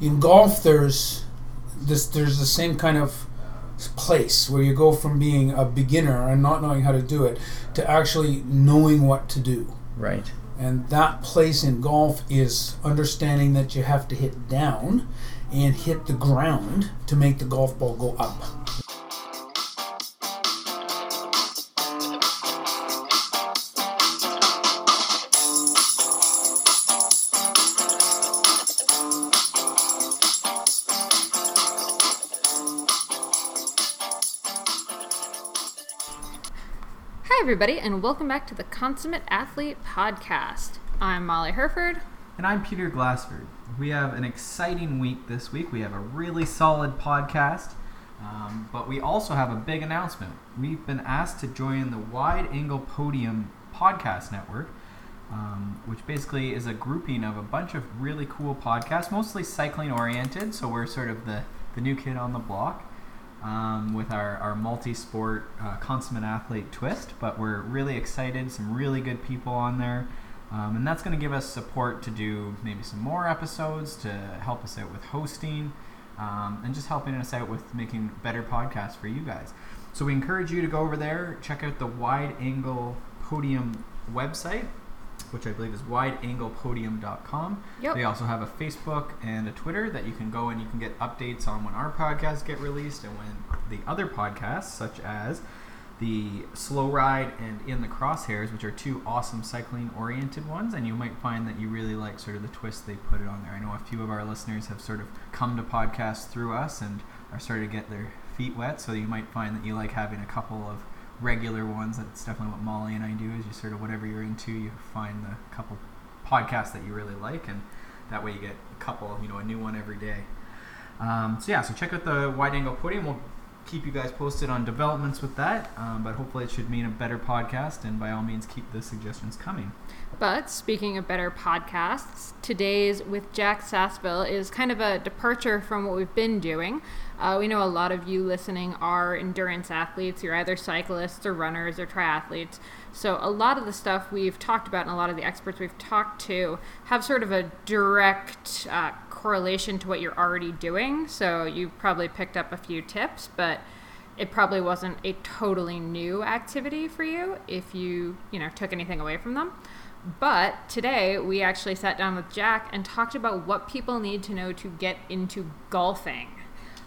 In golf, there's this there's the same kind of place where you go from being a beginner and not knowing how to do it to actually knowing what to do. Right. And that place in golf is understanding that you have to hit down and hit the ground to make the golf ball go up. Everybody, and welcome back to the Consummate Athlete Podcast. I'm Molly Hurford. And I'm Peter Glassford. We have an exciting week this week. We have a really solid podcast, um, but we also have a big announcement. We've been asked to join the Wide Angle Podium Podcast Network, um, which basically is a grouping of a bunch of really cool podcasts, mostly cycling oriented. So we're sort of the, the new kid on the block. Um, with our, our multi sport uh, consummate athlete twist, but we're really excited. Some really good people on there. Um, and that's going to give us support to do maybe some more episodes to help us out with hosting um, and just helping us out with making better podcasts for you guys. So we encourage you to go over there, check out the Wide Angle Podium website, which I believe is wideanglepodium.com. Yep. They also have a Facebook and a Twitter that you can go and you can get updates on when our podcasts get released and when the other podcasts, such as the Slow Ride and In the Crosshairs, which are two awesome cycling oriented ones, and you might find that you really like sort of the twist they put it on there. I know a few of our listeners have sort of come to podcasts through us and are starting to get their feet wet, so you might find that you like having a couple of regular ones. That's definitely what Molly and I do. Is you sort of whatever you're into, you find the couple podcasts that you really like, and that way you get a couple, you know, a new one every day. Um, so yeah, so check out the wide angle podium. We'll keep you guys posted on developments with that, um, but hopefully it should mean a better podcast. And by all means, keep the suggestions coming. But speaking of better podcasts, today's with Jack Sasseville is kind of a departure from what we've been doing. Uh, we know a lot of you listening are endurance athletes. You're either cyclists or runners or triathletes. So a lot of the stuff we've talked about and a lot of the experts we've talked to have sort of a direct uh, correlation to what you're already doing. So you probably picked up a few tips, but it probably wasn't a totally new activity for you if you, you know, took anything away from them. But today we actually sat down with Jack and talked about what people need to know to get into golfing.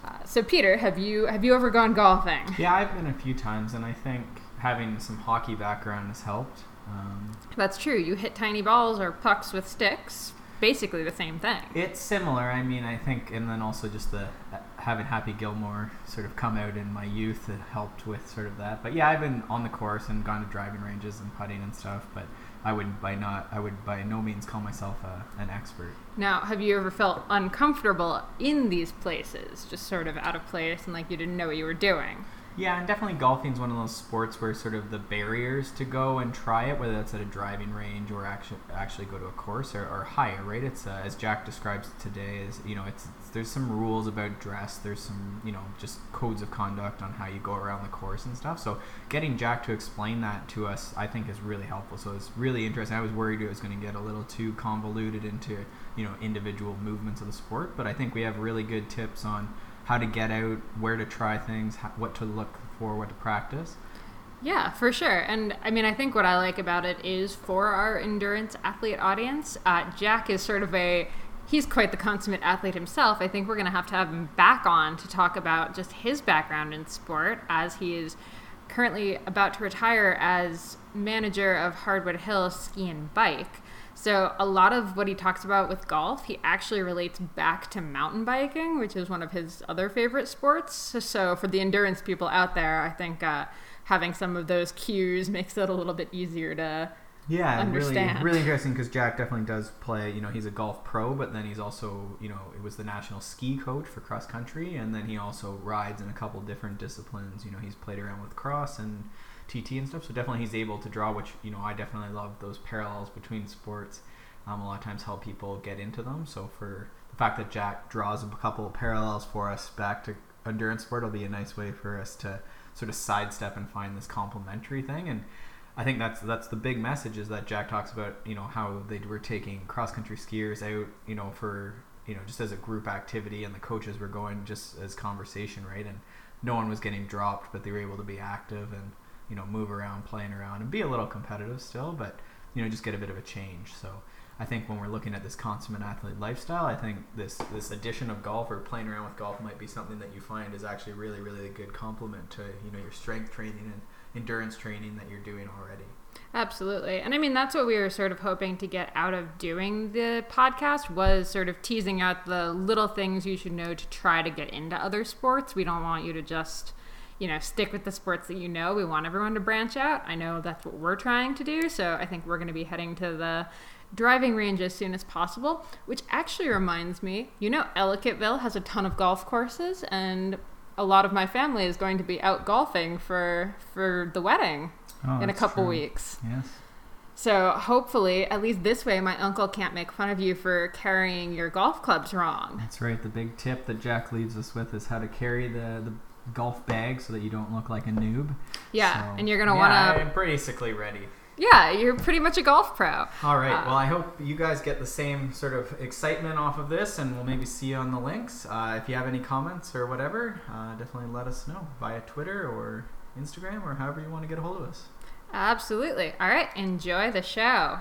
Uh, so Peter, have you have you ever gone golfing? Yeah, I've been a few times, and I think having some hockey background has helped. Um, That's true. You hit tiny balls or pucks with sticks. Basically the same thing. it's similar. I mean, I think, and then also just the having Happy Gilmore sort of come out in my youth it helped with sort of that. But yeah, I've been on the course and gone to driving ranges and putting and stuff. But I would by not I would by no means call myself a, an expert. Now, have you ever felt uncomfortable in these places, just sort of out of place and like you didn't know what you were doing? Yeah, and definitely golfing is one of those sports where sort of the barriers to go and try it, whether that's at a driving range or actually actually go to a course, are, are higher, right? It's uh, as Jack describes today, is you know, it's, it's there's some rules about dress, there's some you know just codes of conduct on how you go around the course and stuff. So getting Jack to explain that to us, I think, is really helpful. So it's really interesting. I was worried it was going to get a little too convoluted into you know individual movements of the sport, but I think we have really good tips on how to get out, where to try things, how, what to look for, what to practice. Yeah, for sure. And I mean, I think what I like about it is for our endurance athlete audience, uh, Jack is sort of a he's quite the consummate athlete himself. I think we're going to have to have him back on to talk about just his background in sport as he is currently about to retire as manager of Hardwood Hill Ski and Bike. So a lot of what he talks about with golf, he actually relates back to mountain biking, which is one of his other favorite sports. So for the endurance people out there, I think uh, having some of those cues makes it a little bit easier to Yeah, and really, understand. really interesting because Jack definitely does play. You know, he's a golf pro, but then he's also, you know, it was the national ski coach for cross country, and then he also rides in a couple different disciplines. You know, he's played around with cross and TT and stuff, so definitely he's able to draw. Which you know, I definitely love those parallels between sports. Um, a lot of times help people get into them. So for the fact that Jack draws a couple of parallels for us back to endurance sport, it'll be a nice way for us to sort of sidestep and find this complementary thing and. I think that's that's the big message is that Jack talks about you know how they were taking cross country skiers out you know for you know, just as a group activity, and the coaches were going just as conversation, right? And no one was getting dropped, but they were able to be active and you know move around, playing around, and be a little competitive still, but you know just get a bit of a change. So I think when we're looking at this consummate athlete lifestyle, I think this this addition of golf or playing around with golf might be something that you find is actually really really a good complement to you know your strength training and endurance training that you're doing already. Absolutely. And I mean that's what we were sort of hoping to get out of doing the podcast was sort of teasing out the little things you should know to try to get into other sports. We don't want you to just you know, stick with the sports that you know. We want everyone to branch out. I know that's what we're trying to do. So I think we're going to be heading to the driving range as soon as possible, which actually reminds me, you know, Ellicottville has a ton of golf courses and a lot of my family is going to be out golfing for for the wedding oh, in a couple true. weeks. Yes. So hopefully, at least this way, my uncle can't make fun of you for carrying your golf clubs wrong. That's right. The big tip that Jack leaves us with is how to carry the, the golf bag so that you don't look like a noob. Yeah, so, and you're gonna yeah, want to. I'm basically ready. Yeah, you're pretty much a golf pro. All right. Uh, well, I hope you guys get the same sort of excitement off of this, and we'll maybe see you on the links. Uh, if you have any comments or whatever, uh, definitely let us know via Twitter or Instagram or however you want to get a hold of us. Absolutely. All right. Enjoy the show.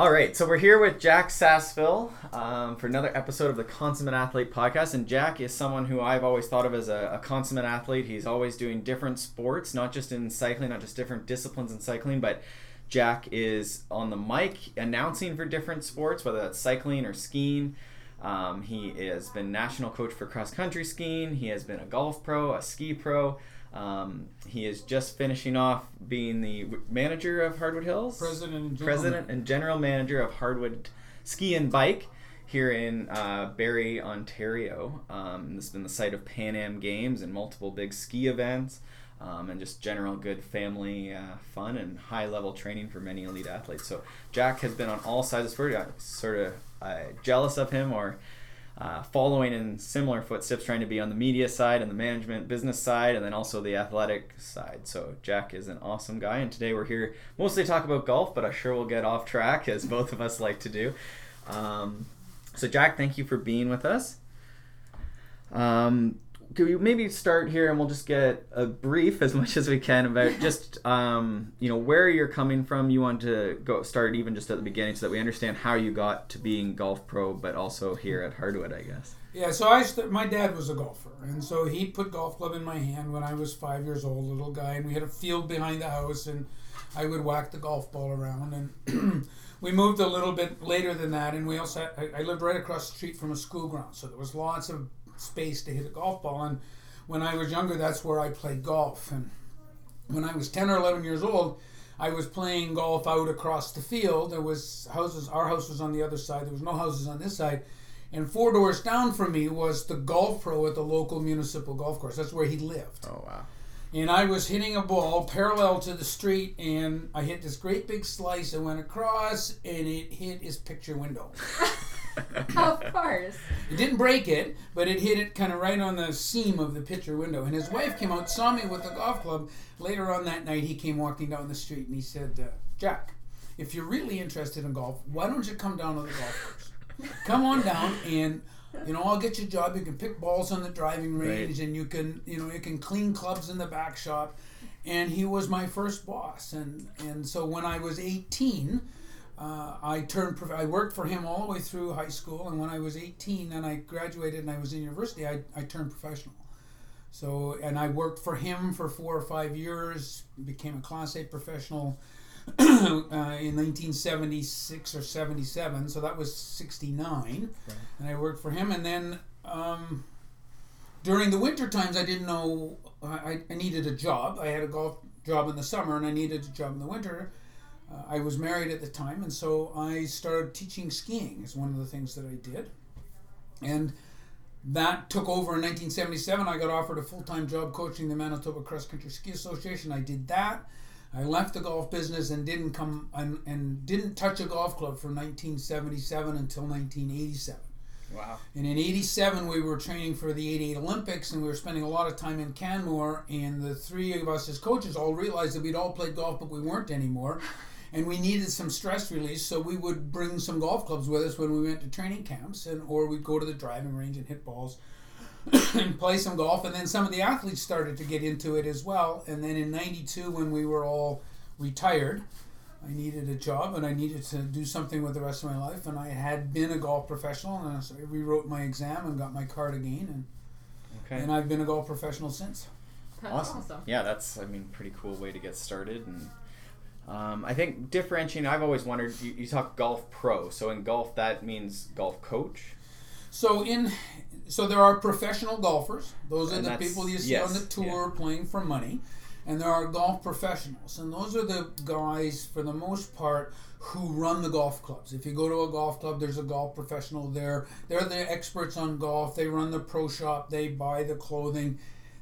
All right, so we're here with Jack Sasseville um, for another episode of the Consummate Athlete podcast. And Jack is someone who I've always thought of as a, a, consummate athlete. He's always doing different sports, not just in cycling, not just different disciplines in cycling, but Jack is on the mic announcing for different sports, whether that's cycling or skiing. Um, he has been national coach for cross country skiing. He has been a golf pro, a ski pro. Um, he is just finishing off being the manager of Hardwood Hills, president and general, president and general manager of Hardwood Ski and Bike here in uh, Barrie, Ontario. Um, this has been the site of Pan Am Games and multiple big ski events. Um, and just general good family uh, fun and high level training for many elite athletes. So Jack has been on all sides of sport. I'm sort of uh, jealous of him or uh, following in similar footsteps, trying to be on the media side and the management business side, and then also the athletic side. So Jack is an awesome guy, and today we're here mostly to talk about golf, but I'm sure we'll get off track as both of us like to do. Um, so Jack, thank you for being with us. Um, could we maybe start here and we'll just get a brief as much as we can about just um, you know where you're coming from. You want to go start even just at the beginning so that we understand how you got to being golf pro but also here at hardwood i guess. Yeah so i st- my dad was a golfer and so he put golf club in my hand when i was five years old little guy and we had a field behind the house and i would whack the golf ball around and we moved a little bit later than that and we also had, I, I lived right across the street from a school ground so there was lots of space to hit a golf ball. And when I was younger, that's where I played golf. And when I was 10 or 11 years old, I was playing golf out across the field. There was houses, our house was on the other side. There was no houses on this side. And four doors down from me was the golf pro at the local municipal golf course. That's where he lived. Oh, wow. And I was hitting a ball parallel to the street, and I hit this great big slice and went across, and it hit his picture window. of course. It didn't break it, but it hit it kind of right on the seam of the picture window. And his wife came out, saw me with the golf club. Later on that night, he came walking down the street and he said, uh, Jack, if you're really interested in golf, why don't you come down to the golf course? come on down and you know, I'll get you a job. You can pick balls on the driving range, right. and you can, you know, you can clean clubs in the back shop. And he was my first boss, and and so when I was 18, uh, I turned. I worked for him all the way through high school, and when I was 18 and I graduated and I was in university, I, I turned professional. So, and I worked for him for four or five years. Became a Class A professional uh, in 1976 or 77. So that was 69, right. and I worked for him. And then um, during the winter times, I didn't know I, I needed a job. I had a golf job in the summer, and I needed a job in the winter uh, I was married at the time, and so I started teaching skiing. as one of the things that I did, and that took over in 1977. I got offered a full time job coaching the Manitoba Cross Country Ski Association. I did that. I left the golf business and didn't come and, and didn't touch a golf club from 1977 until 1987. Wow. And in 87, we were training for the 88 Olympics, and we were spending a lot of time in Canmore. And the three of us as coaches all realized that we'd all played golf, but we weren't anymore and we needed some stress release, so we would bring some golf clubs with us when we went to training camps, and or we'd go to the driving range and hit balls and play some golf. And then some of the athletes started to get into it as well. And then in '92, when we were all retired, I needed a job and I needed to do something with the rest of my life. And I had been a golf professional, and so I rewrote my exam and got my card again, and Okay. and I've been a golf professional since. That's awesome. awesome. Yeah, that's I mean pretty cool way to get started and um, I think differentiating. I've always wondered. You, you talk golf pro, so in golf that means golf coach. So in so there are professional golfers. Those are And the people you see yes, on the tour playing for money. And there are golf professionals. And those are the guys for the most part who run the golf clubs. If you go to a golf club, there's a golf professional there. They're the experts on golf. They run the pro shop, they buy the clothing,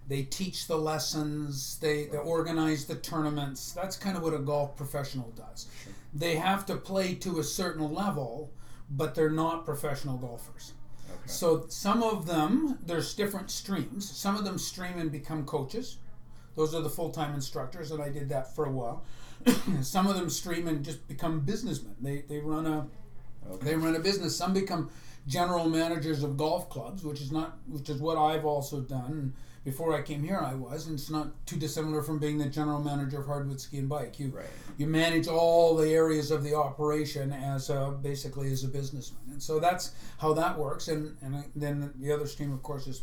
they teach the lessons, they, they organize the tournaments. That's kind of what a golf professional does. They have to play to a certain level, but they're not professional golfers. Okay. So some of them, there's different streams. Some of them stream and become coaches. Those are the full-time instructors, and I did that for a while. some of them stream and just become businessmen. They, they run a Okay. they run a business. Some become general managers of golf clubs, which is not which is what I've also done. Before I came here, I was, and it's not too dissimilar from being the general manager of Hardwood Ski and Bike. You Right. you manage all the areas of the operation as a, basically as a businessman, and so that's how that works. And and then the other stream, of course, is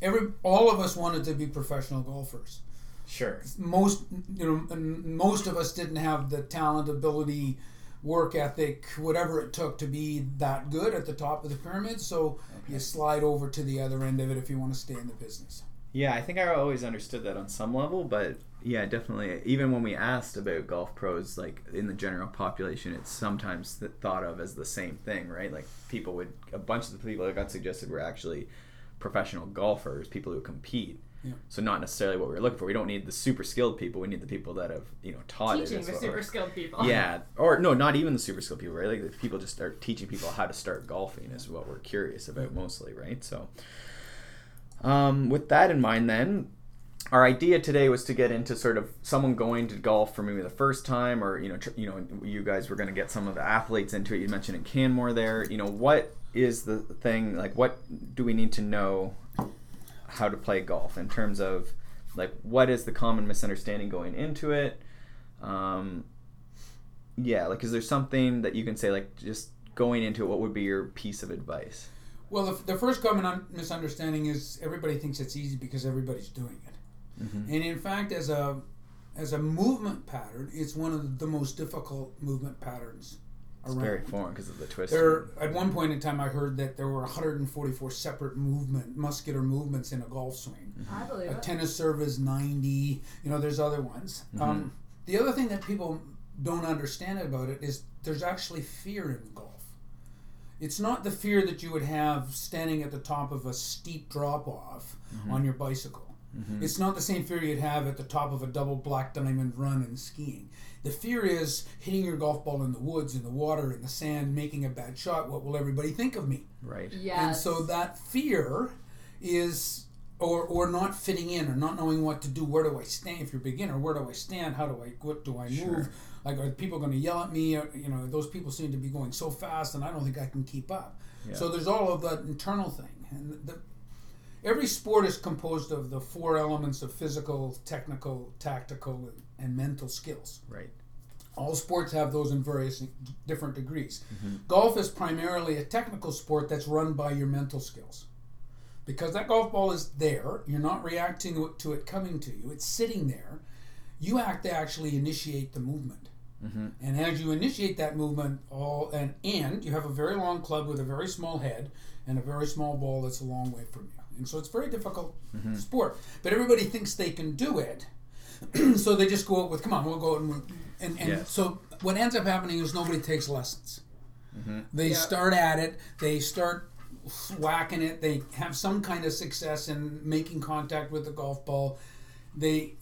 every all of us wanted to be professional golfers. Sure. Most you know, most of us didn't have the talent, ability, work ethic, whatever it took to be that good at the top of the pyramid. So you slide over to the other end of it if you want to stay in the business. Yeah, I think I always understood that on some level, but yeah, definitely. Even when we asked about golf pros, like in the general population, it's sometimes th- thought of as the same thing, right? Like people would, a bunch of the people that got suggested were actually professional golfers, people who compete. Yeah. So not necessarily what we were looking for. We don't need the super skilled people. We need the people that have you know taught it. Teaching as the well. super skilled people. Yeah, or no, not even the super skilled people, right? Like the people just start teaching people how to start golfing is what we're curious about mostly, right? So, um, with that in mind, then our idea today was to get into sort of someone going to golf for maybe the first time, or you know, tr- you know, you guys were going to get some of the athletes into it. You mentioned in Canmore there. You know, what is the thing? Like, what do we need to know how to play golf in terms of like what is the common misunderstanding going into it? Um, yeah, like is there something that you can say like just going into it? What would be your piece of advice? Well, the, the first common un- misunderstanding is everybody thinks it's easy because everybody's doing it. Mhm. And in fact, as a as a movement pattern, it's one of the most difficult movement patterns It's around. very foreign because of the twist. There, at one point in time, I heard that there were 144 separate movement, muscular movements in a golf swing. I believe A it. tennis serve is 90. You know, there's other ones. Um, the other thing that people don't understand about it is there's actually fear in golf. It's not the fear that you would have standing at the top of a steep drop off mm-hmm. on your bicycle. Mm-hmm. It's not the same fear you'd have at the top of a double black diamond run in skiing. The fear is hitting your golf ball in the woods, in the water, in the sand, making a bad shot. What will everybody think of me? right. Yes. And so that fear is, or or not fitting in, or not knowing what to do. Where do I stand? If you're a beginner, where do I stand? How do I? What do I move? Sure. Like, are people going to yell at me? Or, you know, those people seem to be going so fast, and I don't think I can keep up. Yeah. So there's all of that internal thing, and the, every sport is composed of the four elements of physical, technical, tactical, and, mental skills. Right. All sports have those in various different degrees. Mm-hmm. Golf is primarily a technical sport that's run by your mental skills. Because that golf ball is there, you're not reacting to it coming to you, it's sitting there. You have to actually initiate the movement. Mm-hmm. And as you initiate that movement, all and and you have a very long club with a very small head and a very small ball that's a long way from you. And so it's a very difficult Mm-hmm. sport. But everybody thinks they can do it. so they just go out with, come on, we'll go out and and, and Yes. so what ends up happening is nobody takes lessons. Mm-hmm. They Yeah. start at it, they start whacking it, they have some kind of success in making contact with the golf ball. They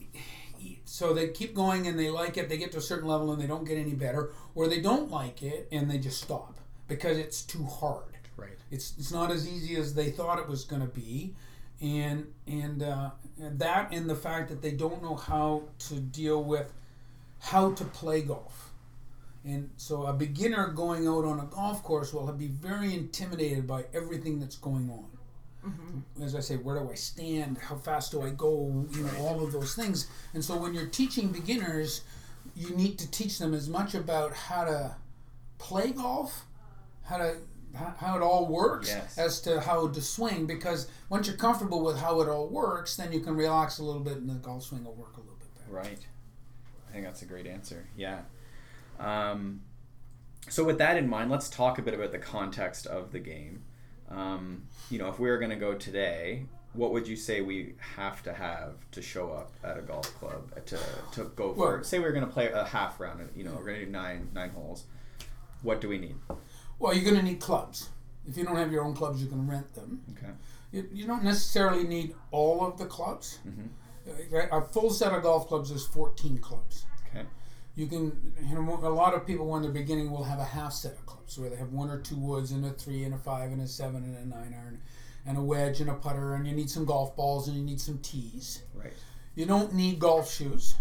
so they keep going and they like it, they get to a certain level and they don't get any better, or they don't like it and they just stop because it's too hard. Right. It's, it's not as easy as they thought it was going to be, and and, uh, that and the fact that they don't know how to deal with how to play golf. And so a beginner going out on a golf course will be very intimidated by everything that's going on. As I say, where do I stand? How fast do I go? You know, all of those things. And so when you're teaching beginners, you need to teach them as much about how to play golf, how to how how it all works, Yes. as to how to swing. Because once you're comfortable with how it all works, then you can relax a little bit, and the golf swing will work a little bit better. Right. I think that's a great answer. Yeah. Um, so with that in mind, let's talk a bit about the context of the game. Um, you know, if we were going to go today, what would you say we have to have to show up at a golf club uh, to, to go for? Well- say we are going to play a half round. You know, we're going to do nine nine holes. What do we need? Well, you're going to need clubs. If you don't have your own clubs, you can rent them. Okay. You, you don't necessarily need all of the clubs. Mhm. A full set of golf clubs is 14 clubs. Okay. You can, you know, a lot of people when they're beginning will have a half set of clubs where they have one or two woods and a three and a five and a seven and a nine iron and a wedge and a putter and you need some golf balls and you need some tees. Right. You don't need golf shoes.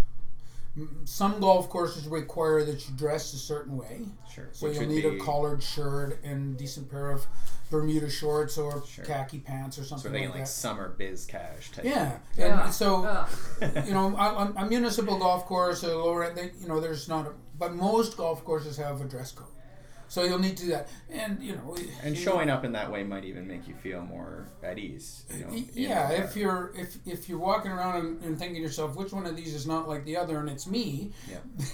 M- Some golf courses require that you dress a certain way. Sure. So Which you'll need be, a collared shirt and decent pair of Bermuda shorts or Sure. khaki pants or So something we're thinking like like that. summer biz cash type. Yeah, thing. and Ugh. so Ugh. you know, a, a municipal golf course, a lower end, they, you know, there's not, a, but most golf courses have a dress code, so you'll need to do that, and you know, And showing up in that way might even make you feel more at ease. You know, Yeah, if you're if if you're walking around and, and thinking to yourself, which one of these is not like the other, and it's me,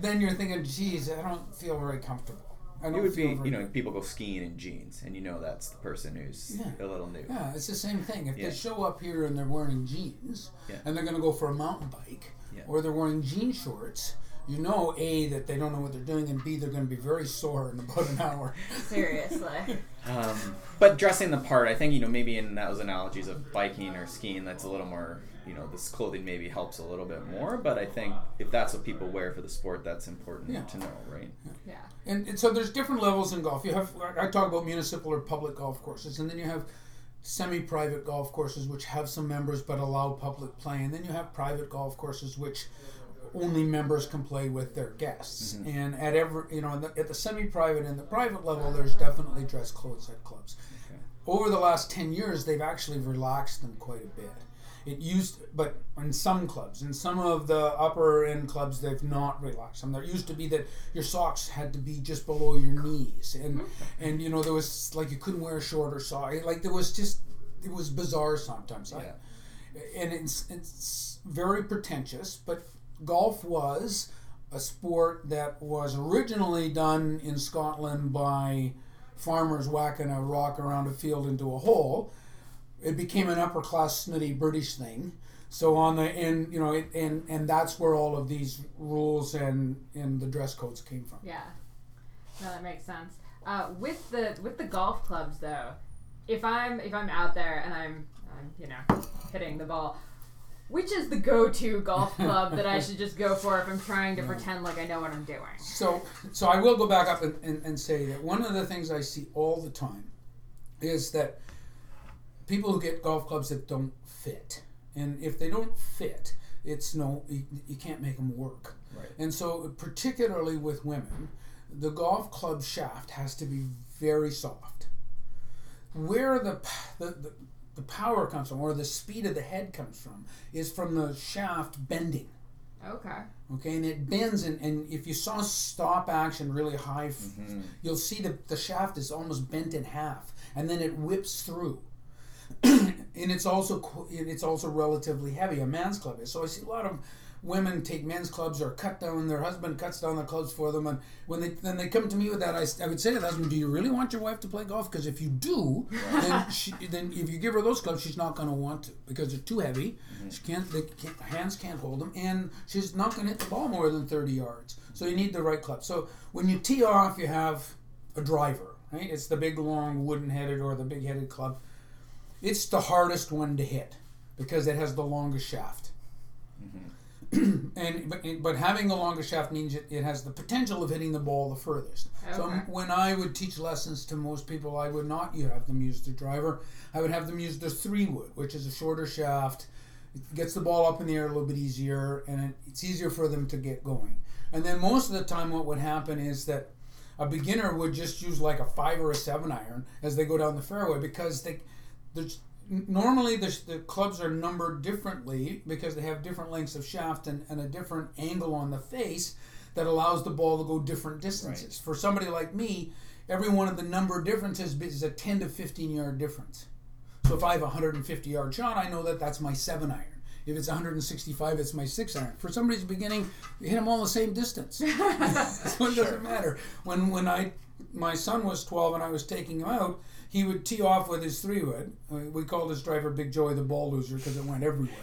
then you're thinking, geez, I don't feel very comfortable. I It would be, you know, good." people go skiing in jeans, and you know that's the person who's Yeah. a little new. Yeah, it's the same thing. If Yeah. they show up here and they're wearing jeans Yeah. and they're going to go for a mountain bike Yeah. or they're wearing jean shorts, you know, A, that they don't know what they're doing, and B, they're going to be very sore in about an hour. Seriously. Um, but dressing the part, I think you know maybe in those analogies of biking or skiing, that's a little more. You know, this clothing maybe helps a little bit more, but I think if that's what people wear for the sport, that's important Yeah. to know, right? Yeah. And, and so there's different levels in golf. You have, I talk about municipal or public golf courses, and then you have semi-private golf courses which have some members but allow public play, and then you have private golf courses which only members can play with their guests. Mm-hmm. And at every, you know, the, at the semi-private and the private level, there's definitely dress clothes at clubs. Okay. Over the last ten years, they've actually relaxed them quite a bit. It used, but in some clubs, in some of the upper end clubs, they've not relaxed them. There used to be that your socks had to be just below your knees, and and you know there was like you couldn't wear a shorter sock. Like there was just it was bizarre sometimes. I- Yeah. and it's it's very pretentious, but golf was a sport that was originally done in Scotland by farmers whacking a rock around a field into a hole. It became an upper class snooty British thing. So on the and you know it, and and that's where all of these rules and and the dress codes came from. Yeah. No, that makes sense. Uh, with the with the golf clubs though, if I'm if I'm out there and I'm, I'm you know hitting the ball, which is the go-to golf club that I should just go for if I'm trying to pretend like I know what I'm doing? So, so I will go back up and, and, and say that one of the things I see all the time is that people who get golf clubs that don't fit, and if they don't fit, it's no, you, you can't make them work. Right. And so, particularly with women, the golf club shaft has to be very soft. Where the, the, the, the power comes from, or the speed of the head comes from, is from the shaft bending. Okay. Okay, and it bends, and, and if you saw stop action really high, Mm-hmm. you'll see the, the shaft is almost bent in half, and then it whips through. and it's also it's also relatively heavy. A man's club is so. I see a lot of women take men's clubs or cut down their husband cuts down the clubs for them, and when they then they come to me with that, I, I would say to the husband, "Do you really want your wife to play golf? Because if you do, then she, then if you give her those clubs, she's not going to want to because they're too heavy. Mm-hmm. She can't, can't, hands can't hold them, and she's not going to hit the ball more than thirty yards. So you need the right club. So when you tee off, you have a driver, right? It's the big long wooden headed or the big headed club. It's the hardest one to hit because it has the longest shaft. Mm-hmm. and but, but having the longer shaft means it, it has the potential of hitting the ball the furthest. So when I would teach lessons to most people, I would not you have them use the driver. I would have them use the three wood, which is a shorter shaft. It gets the ball up in the air a little bit easier, and it, it's easier for them to get going. And then most of the time, what would happen is that a beginner would just use like a five or a seven iron as they go down the fairway because they there's normally the, the clubs are numbered differently because they have different lengths of shaft and, and a different angle on the face that allows the ball to go different distances. For somebody like me, every one of the number differences is a 10 to 15 yard difference. So if I have a 150 yard shot, I know that that's my seven iron. If it's 165, it's my six iron. For somebody's beginning, you hit them all the same distance. so it doesn't matter. When when I my son was 12 and I was taking him out, he would tee off with his three wood. We called his driver Big Joey the ball loser because it went everywhere.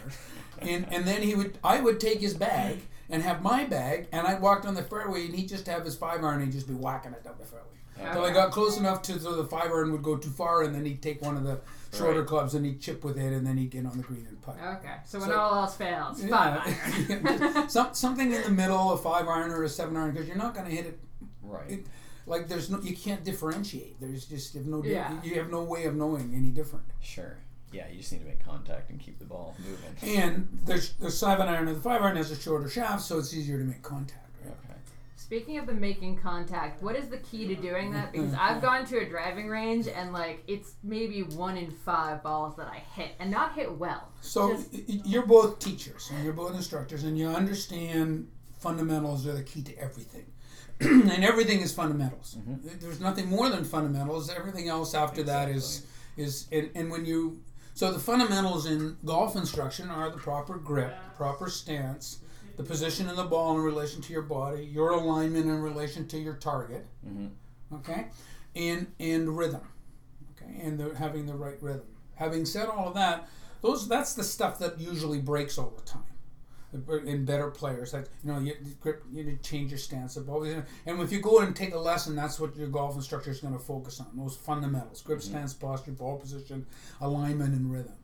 And and then he would I would take his bag and have my bag, and I walked on the fairway, and he'd just have his five iron, and he'd just be whacking it down the fairway. Until I got close enough to so the five iron would go too far, and then he'd take one of the shorter Right. clubs and he'd chip with it, and then he'd get on the green and putt. Okay, so when So- all else fails, five iron. Some, something in the middle, a five iron or a seven iron, because you're not going to hit it Right. it, like there's no you can't differentiate. There's just you have no Yeah. you have no way of knowing any different. Sure. Yeah, you just need to make contact and keep the ball moving. And there's the seven iron and the five iron has a shorter shaft, so it's easier to make contact. Right? Okay. Speaking of the making contact, what is the key to doing that? Because I've gone to a driving range and like it's maybe one in five balls that I hit and not hit well. So Just- y- y- you're both teachers and you're both instructors, and you understand fundamentals are the key to everything. and everything is fundamentals. There's nothing more than fundamentals. Everything else after that is is and, and when you so the fundamentals in golf instruction are the proper grip, proper stance, the position of the ball in relation to your body, your alignment in relation to your target, Mhm. okay, and and rhythm, okay, and the, having the right rhythm. Having said all of that, those that's the stuff that usually breaks over time. In better players, that you know, you grip, you need to change your stance of always. And if you go and take a lesson, that's what your golf instructor is going to focus on: those fundamentals: grip, mm-hmm. stance, posture, ball position, alignment, and rhythm.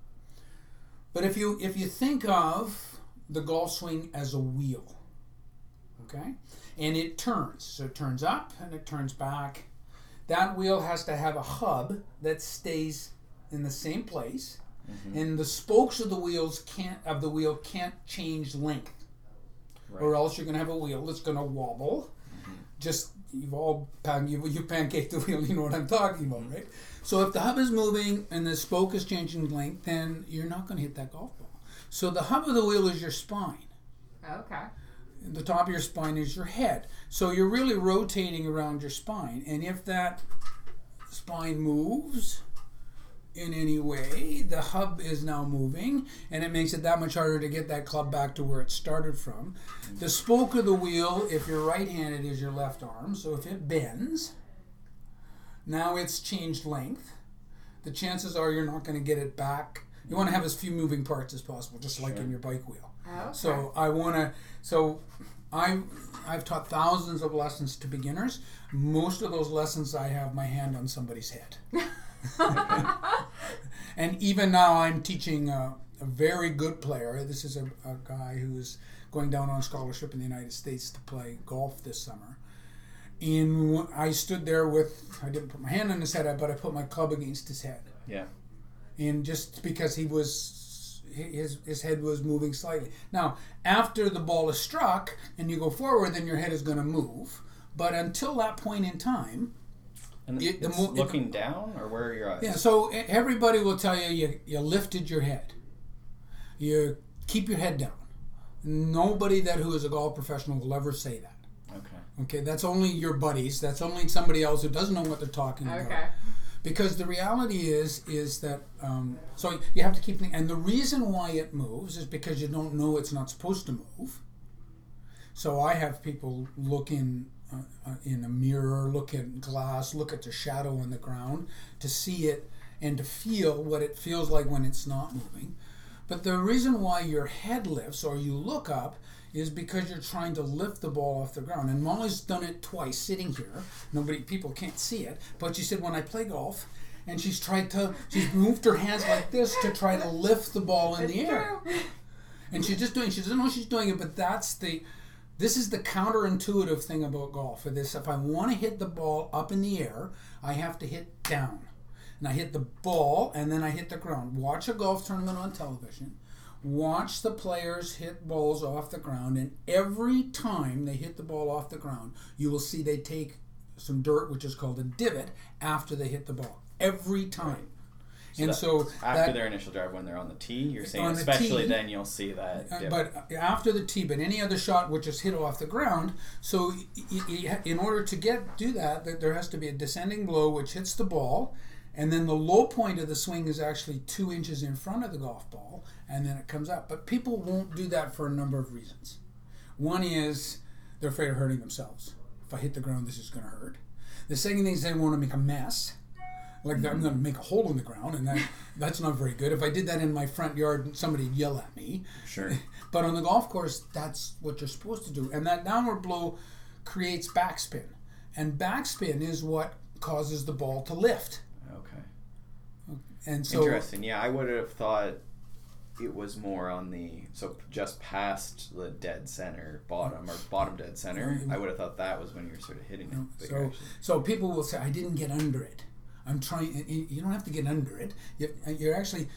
But if you if you think of the golf swing as a wheel, okay, and it turns, so it turns up and it turns back. That wheel has to have a hub that stays in the same place, Mm-hmm. and the spokes of the wheels can't of the wheel can't change length, or else you're going to have a wheel that's going to wobble. Mm-hmm. Just you've all pan, you, you pancake the wheel. You know what I'm talking about, right? So if the hub is moving and the spoke is changing length, then you're not going to hit that golf ball. So the hub of the wheel is your spine. Okay. The top of your spine is your head. So you're really rotating around your spine. And if that spine moves in any way, the hub is now moving, and it makes it that much harder to get that club back to where it started from. The spoke of the wheel, if you're right handed, is your left arm. So if it bends, now it's changed length. The chances are you're not going to get it back. You want to have as few moving parts as possible, just like in your bike wheel. Oh, okay. So I want to. So I I've taught thousands of lessons to beginners. Most of those lessons, I have my hand on somebody's head. and even now, I'm teaching a, a very good player. This is a, a guy who's going down on scholarship in the United States to play golf this summer. And I stood there with I didn't put my hand on his head, but I put my club against his head Yeah. and just because he was his his head was moving slightly. Now, after the ball is struck and you go forward, then your head is going to move. But until that point in time, And The- the it's mo- looking down, or where are your eyes? yeah. So everybody will tell you you, you lifted your head. You keep your head down. Nobody that who is a golf professional will ever say that. Okay. Okay, that's only your buddies. That's only somebody else who doesn't know what they're talking about. Okay. because the reality is is that um, so you have to keep and the reason why it moves is because you don't know it's not supposed to move so i have people look in Uh, uh, in a mirror look at glass look at the shadow on the ground to see it and to feel what it feels like when it's not moving but the reason why your head lifts or you look up is because you're trying to lift the ball off the ground. And Molly's done it twice sitting here. Nobody people can't see it. But she said when I play golf and she's tried to she's moved her hands like this to try to lift the ball in the air. And she's just doing she doesn't know she's doing it, but that's the this is the counterintuitive thing about golf. This, if I want to hit the ball up in the air, I have to hit down. And I hit the ball and then I hit the ground. Watch a golf tournament on television. watch the players hit balls off the ground, and every time they hit the ball off the ground, you will see they take some dirt, which is called a divot, after they hit the ball. Every time. And so After that, their initial drive, when they're on the tee, you're saying On the especially tee, then you'll see that. Uh. But after the tee, but any other shot which is hit off the ground. So in order to get do that, that there has to be a descending blow which hits the ball, and then the low point of the swing is actually two inches in front of the golf ball, and then it comes up. But people won't do that for a number of reasons. One is they're afraid of hurting themselves. If I hit the ground, this is going to hurt. The second thing is they want to make a mess. Like I'm going to make a hole in the ground, and that, that's not very good. If I did that in my front yard, somebody'd yell at me. sure. But on the golf course, that's what you're supposed to do. And that downward blow creates backspin. And backspin is what causes the ball to lift. Okay. And so Interesting. Yeah, I would have thought it was more on the so just past the dead center bottom or bottom dead center. I would have thought that was when you were sort of hitting it. so so people will say I didn't get under it. I'm trying you you don't have to get under it. You- You're actually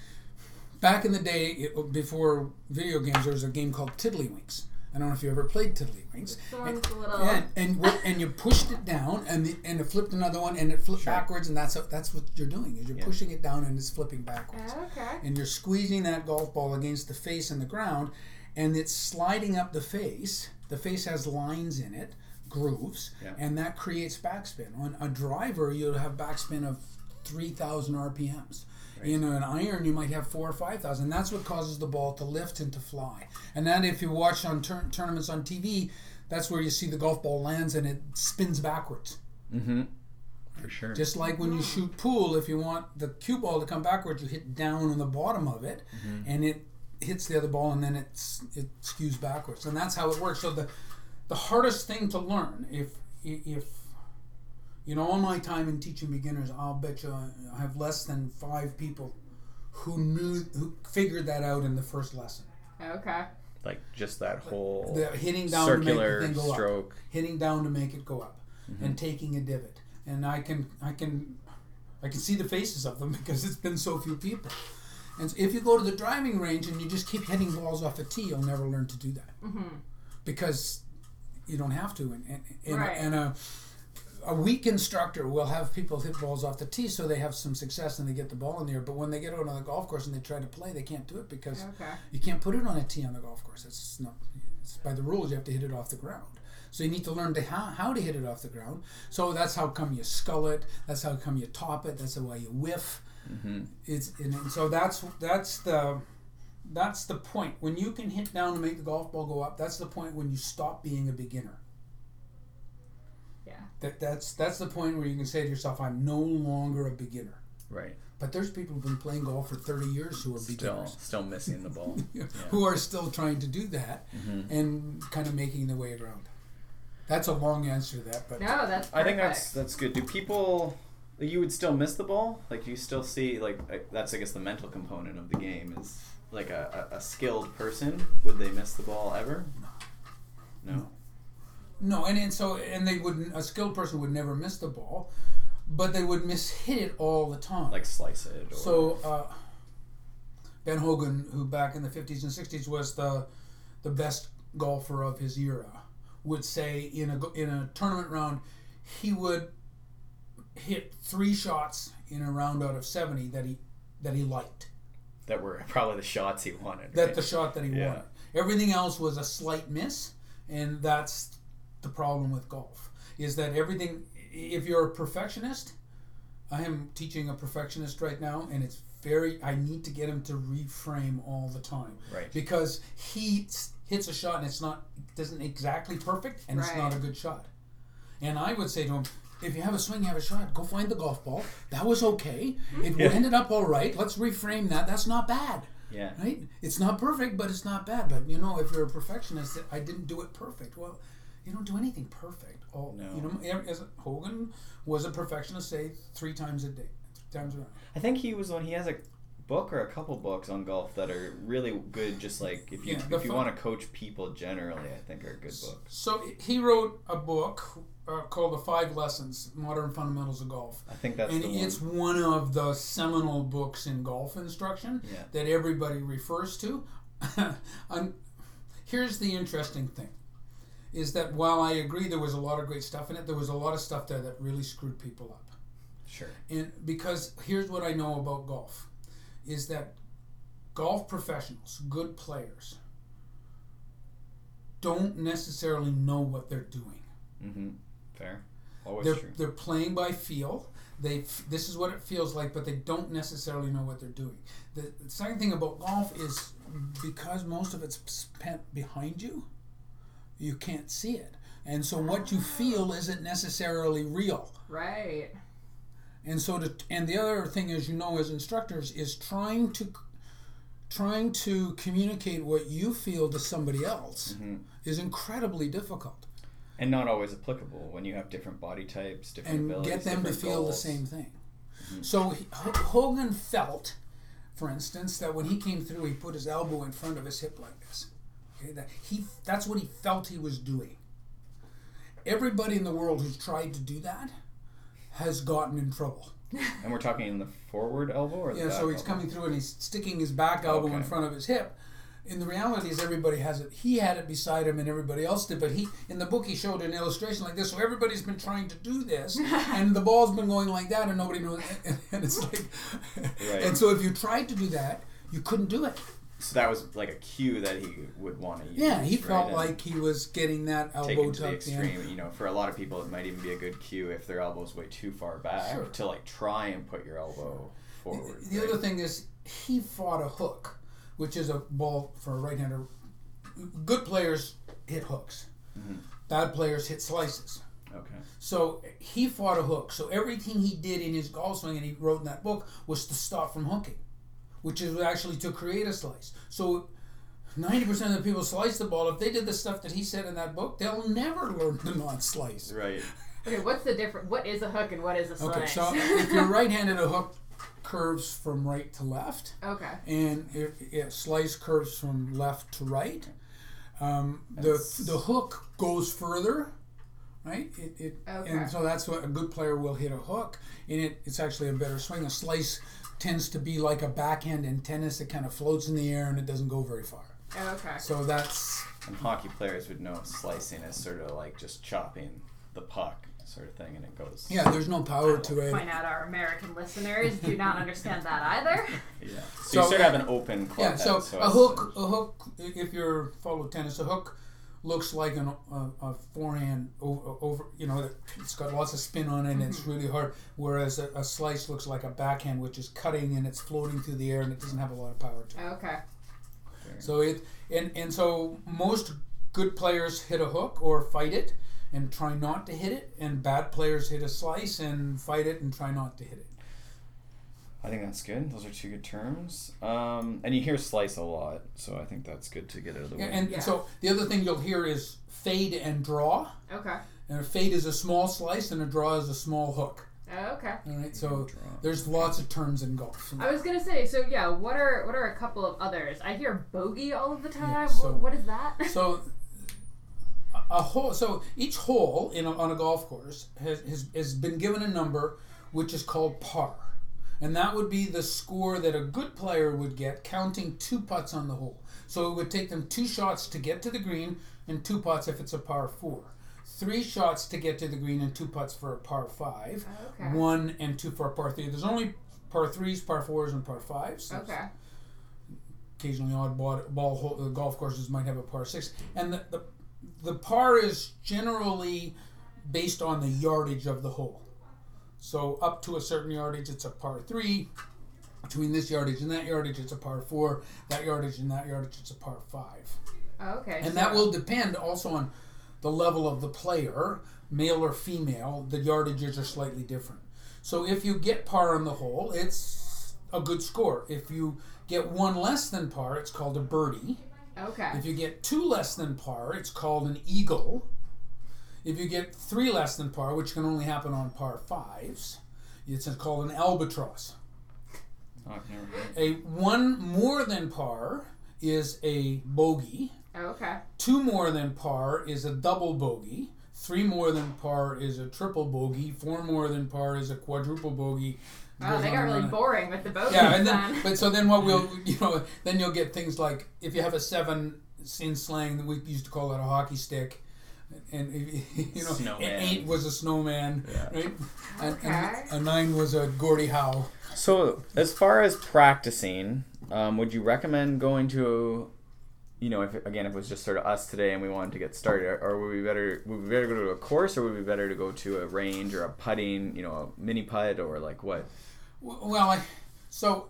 back in the day it, before video games there was a game called Tiddlywinks. I don't know if you ever played Tiddlywinks. The one's And- little. Yeah, and what, and you pushed it down, and the, and it flipped another one, and it flipped Sure. backwards, and that's that's what you're doing is you're Yeah. pushing it down, and it's flipping backwards, oh, Okay. and you're squeezing that golf ball against the face and the ground, and it's sliding up the face. The face has lines in it, grooves, Yeah. and that creates backspin. On a driver, you'll have backspin of three thousand RPMs. In an iron, you might have four or five thousand. That's what causes the ball to lift and to fly. And then, if you watch on tur- tournaments on TV, that's where you see the golf ball lands and it spins backwards. Mm-hmm. For sure. Just like when you shoot pool, if you want the cue ball to come backwards, you hit down on the bottom of it, and it hits the other ball, and then it's it skews backwards, and that's how it works. So the the hardest thing to learn, if if you know, all my time in teaching beginners, I'll bet you I have less than five people who knew who figured that out in the first lesson. Okay. like just that whole The hitting down circular to make the thing go up. stroke. hitting down to make it go up mm-hmm. and taking a divot and i can i can i can see the faces of them because it's been so few people and so if you go to the driving range and you just keep hitting balls off a tee you'll never learn to do that mm-hmm. because you don't have to and, and, and, Right. and a, a weak instructor will have people hit balls off the tee so they have some success and they get the ball in the air but when they get out on the golf course and they try to play they can't do it because Okay. you can't put it on a tee on the golf course. It's not. It's by the rules, you have to hit it off the ground. So you need to learn to how, how to hit it off the ground. So that's how come you skull it. That's how come you top it. That's why you whiff. Mm-hmm. It's and, and so that's that's the that's the point when you can hit down to make the golf ball go up. That's the point when you stop being a beginner. Yeah. That that's that's the point where you can say to yourself, "I'm no longer a beginner." Right. But there's people who've been playing golf for 30 years who are Still, beginners. still missing the ball. who are still trying to do that Mhm. and kind of making their way around. That's a long answer to that, but No, that's. I think that's that's good. Do people? You would still miss the ball. Like you still see like that's I guess the mental component of the game is like a, a, a skilled person. Would they miss the ball ever? No. no, and, and so and they wouldn't. A skilled person would never miss the ball, but they would miss hit it all the time. Like slice it. Or, so, uh, Ben Hogan, who back in the fifties and sixties was the the best golfer of his era, would say in a go- in a tournament round, he would hit three shots in a round out of seventy that he that he liked. That were probably the shots he wanted. that right? the shot that he Yeah. wanted. Everything else was a slight miss, and that's the problem with golf. Is that everything? If you're a perfectionist, I am teaching a perfectionist right now, and it's very. I need to get him to reframe all the time Right. because he hits a shot and it's not doesn't exactly perfect, and it's not a good shot. And I would say to him. If you have a swing, you have a shot. Go find the golf ball. That was okay. Mm-hmm. It Yeah. ended up all right. Let's reframe that. That's not bad Yeah. right? It's not perfect, but it's not bad. But you know, if you're a perfectionist, I didn't do it perfect. Well, you don't do anything perfect. All No. you know, as Hogan was a perfectionist, say three times a day, three times around. I think he was one. He has a book or a couple books on golf that are really good. Just like if you Yeah, if you fun- want to coach people generally, I think are good books. So he wrote a book uh, called "The Five Lessons: Modern Fundamentals of Golf," I think that's and the one. it's one of the seminal books in golf instruction Yeah. that everybody refers to. I'm, here's the interesting thing is that while I agree there was a lot of great stuff in it, there was a lot of stuff there that really screwed people up. Sure. And because here's what I know about golf is that golf professionals, good players, don't necessarily know what they're doing. Mm-hmm. Fair. Always They're, true. they're playing by feel. They this is what it feels like, but they don't necessarily know what they're doing. The, the second thing about golf is because most of it's spent behind you, you can't see it, and so what you feel isn't necessarily real. Right. And so, to, and the other thing as you know, as instructors, is trying to trying to communicate what you feel to somebody else Mhm. is incredibly difficult, And not always applicable when you have different body types, different and abilities, get them to feel the same thing. So H- Hogan felt, for instance, that when he came through, he put his elbow in front of his hip like this. Okay, that he that's what he felt he was doing. Everybody in the world who's tried to do that has gotten in trouble. And we're talking in the forward elbow or the Yeah, back so he's elbow? coming through and he's sticking his back elbow in front of his hip. And the reality is everybody has it. He had it beside him and everybody else did, but he in the book he showed an illustration like this. So everybody's been trying to do this and the ball's been going like that and nobody knows and it's like Right. and so if you tried to do that, you couldn't do it. So that was like a cue that he would want to use. Yeah, he right? felt And like he was getting that elbow to the tucked in. extreme. You know, for a lot of people, it might even be a good cue if their elbow's way too far back Sure. to like try and put your elbow forward. The right? other thing is he fought a hook, which is a ball for a right-hander. Good players hit hooks. Mhm. Bad players hit slices. Okay. So he fought a hook. So everything he did in his golf swing, and he wrote in that book, was to stop from hooking, which is actually to create a slice. So ninety percent of the people slice the ball. If they did the stuff that he said in that book, they'll never learn to not slice. Right. Okay, what's the difference? What is a hook and what is a slice? Okay, so if you're right-handed, a hook curves from right to left. okay. and if, if slice curves from left to right. Um, the the hook goes further, right? It, it Okay. and so that's what a good player will hit a hook, and it, it's actually a better swing. A slice tends to be like a backhand in tennis; it kind of floats in the air and it doesn't go very far. Oh, okay. So that's And hockey players would know slicing is sort of like just chopping the puck, sort of thing, and it goes. yeah. There's no power to it. Point out our American listeners do not understand that either. Yeah. So, So- you sort of have an open club. Yeah. So head, so a hook, a hook. If you're follow tennis, a hook looks like an, a, a forehand over, over. You know, it's got lots of spin on it. and It's mm-hmm. really hard. Whereas a, a slice looks like a backhand, which is cutting and it's floating through the air and it doesn't have a lot of power to it. Okay. So it and and so most good players hit a hook or fight it and try not to hit it, and bad players hit a slice and fight it and try not to hit it. I think that's good. Those are two good terms. Um, and you hear slice a lot, so I think that's good to get out of the way. And, and Yeah. so the other thing you'll hear is fade and draw. Okay. And a fade is a small slice, and a draw is a small hook. Okay. All right, so there's lots of terms in golf. I was gonna say, so yeah, what are what are a couple of others? I hear bogey all of the time. so- what, what is that? So a- a hole. So each hole in a, on a golf course has, has has been given a number, which is called par, and that would be the score that a good player would get counting two putts on the hole. So it would take them two shots to get to the green, and two putts if it's a par four. Three shots to get to the green and two putts for a par five. Okay. One and two for a par three. There's only par threes, par fours, and par fives. There's Okay. occasionally odd ball, ball uh, golf courses might have a par six, and the, the the par is generally based on the yardage of the hole. So up to a certain yardage, it's a par three. Between this yardage and that yardage, it's a par four. That yardage and that yardage, it's a par five. Oh, okay. And so- that will depend also on the level of the player, male or female. The yardages are slightly different. So if you get par on the hole, it's a good score. If you get one less than par, it's called a birdie. Okay. If you get two less than par, it's called an eagle. If you get three less than par, which can only happen on par fives, it's called an albatross. Oh, I've never heard. A one more than par is a bogey. Oh, okay. Two more than par is a double bogey. Three more than par is a triple bogey. Four more than par is a quadruple bogey. Wow, they on got really on. boring with the boat Yeah, and then. then but so then what we'll you know then you'll get things like if you have a seven in slang we used to call it a hockey stick, and you know Snowman. an eight was a snowman, Yeah. right? And, Okay. and a nine was a Gordie Howe. So, as far as practicing, um, would you recommend going to, you know, if again, if it was just sort of us today and we wanted to get started, or would we better would we better go to a course, or would we better to go to a range or a putting, you know, a mini putt, or like what? Well, I, so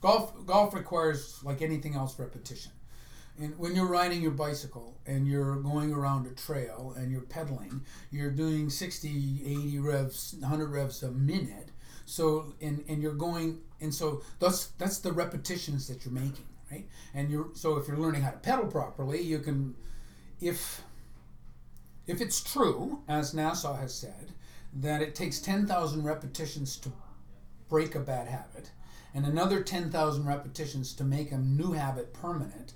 golf golf requires like anything else repetition. And when you're riding your bicycle and you're going around a trail and you're pedaling, you're doing 60, 80 revs, 100 revs a minute. So and and you're going and so that's that's the repetitions that you're making, right? And you're so if you're learning how to pedal properly, you can if if it's true, as NASA has said, that it takes 10,000 repetitions to break a bad habit and another 10,000 repetitions to make a new habit permanent,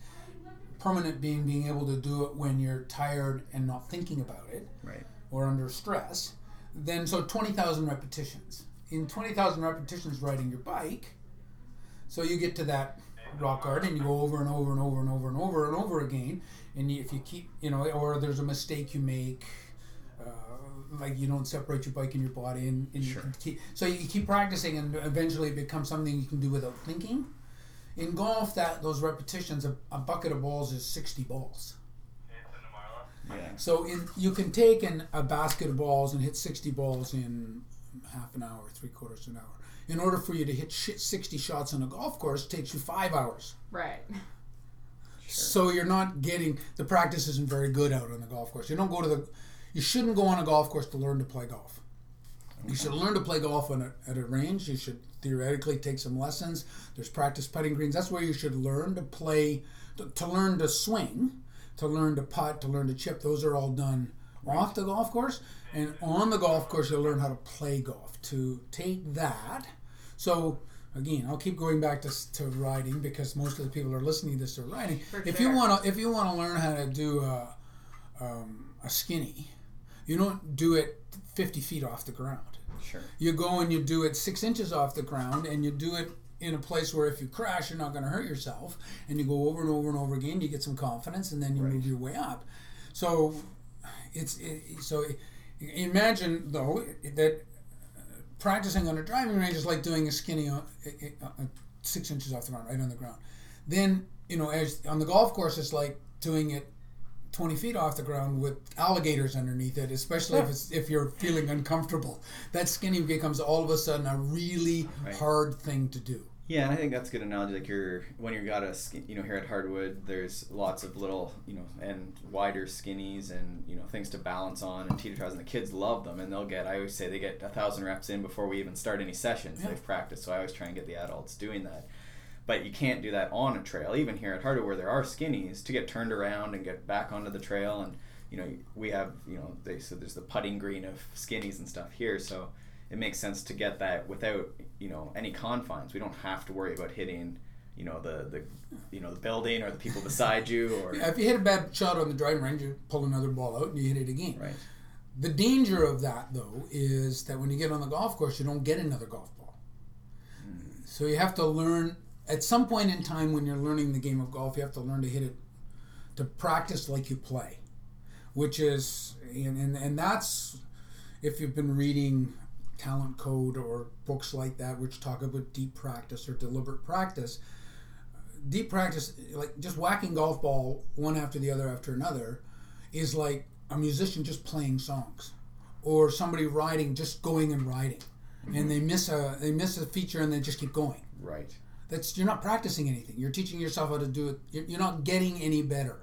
permanent being being able to do it when you're tired and not thinking about it Right. or under stress, then so 20,000 repetitions. In 20,000 repetitions riding your bike, so you get to that rock garden and you go over and over and over and over and over and over again. And if you keep, you know, or there's a mistake you make, uh, like you don't separate your bike and your body, and, and Sure. can keep, so you keep practicing, and eventually it becomes something you can do without thinking. In golf, that those repetitions, a, a bucket of balls is 60 balls. Yeah. So in, you can take in a basket of balls and hit 60 balls in half an hour, three quarters of an hour. In order for you to hit sh- 60 shots on a golf course, it takes you five hours. right. So you're not getting the practice isn't very good out on the golf course. You don't go to the, you shouldn't go on a golf course to learn to play golf. You should learn to play golf on a, at a range. You should theoretically take some lessons. There's practice putting greens. That's where you should learn to play, to, to learn to swing, to learn to putt, to learn to chip. Those are all done off the golf course. And on the golf course, you'll learn how to play golf. To take that, so again, I'll keep going back to, to riding because most of the people are listening to this are riding. For if sure. you want to, if you want to learn how to do a, um, a skinny, you don't do it 50 feet off the ground Sure. you go and you do it six inches off the ground and you do it in a place where if you crash you're not going to hurt yourself and you go over and over and over again you get some confidence and then you Right. move your way up so it's it, so imagine though that uh, practicing on a driving range is like doing a skinny on, uh, uh, six inches off the ground right on the ground then you know as on the golf course it's like doing it 20 feet off the ground with alligators underneath it, especially if it's if you're feeling uncomfortable. That skinny becomes all of a sudden a really Right. hard thing to do. Yeah, and I think that's a good analogy. Like you're when you got a ski, you know here at Hardwood, there's lots of little you know and wider skinnies and you know things to balance on and teeter totters, and the kids love them. And they'll get I always say they get a thousand reps in before we even start any sessions. Yeah. They've practiced, so I always try and get the adults doing that. But you can't do that on a trail, even here at Hardwood where there are skinnies to get turned around and get back onto the trail. And you know we have you know they so there's the putting green of skinnies and stuff here, so it makes sense to get that without you know any confines. We don't have to worry about hitting you know the the you know the building or the people beside you or Yeah, If you hit a bad shot on the driving range, you pull another ball out and you hit it again. right The danger of that, though, is that when you get on the golf course, you don't get another golf ball. Hmm. So you have to learn at some point in time when you're learning the game of golf, you have to learn to hit it to practice like you play, which is and and, and that's if you've been reading talent code or books like that which talk about deep practice or deliberate practice deep practice like just whacking golf ball one after the other after another is like a musician just playing songs or somebody riding just going and riding. And mm-hmm. they miss a they miss a feature and they just keep going. Right. That's you're not practicing anything you're teaching yourself how to do it you're, you're not getting any better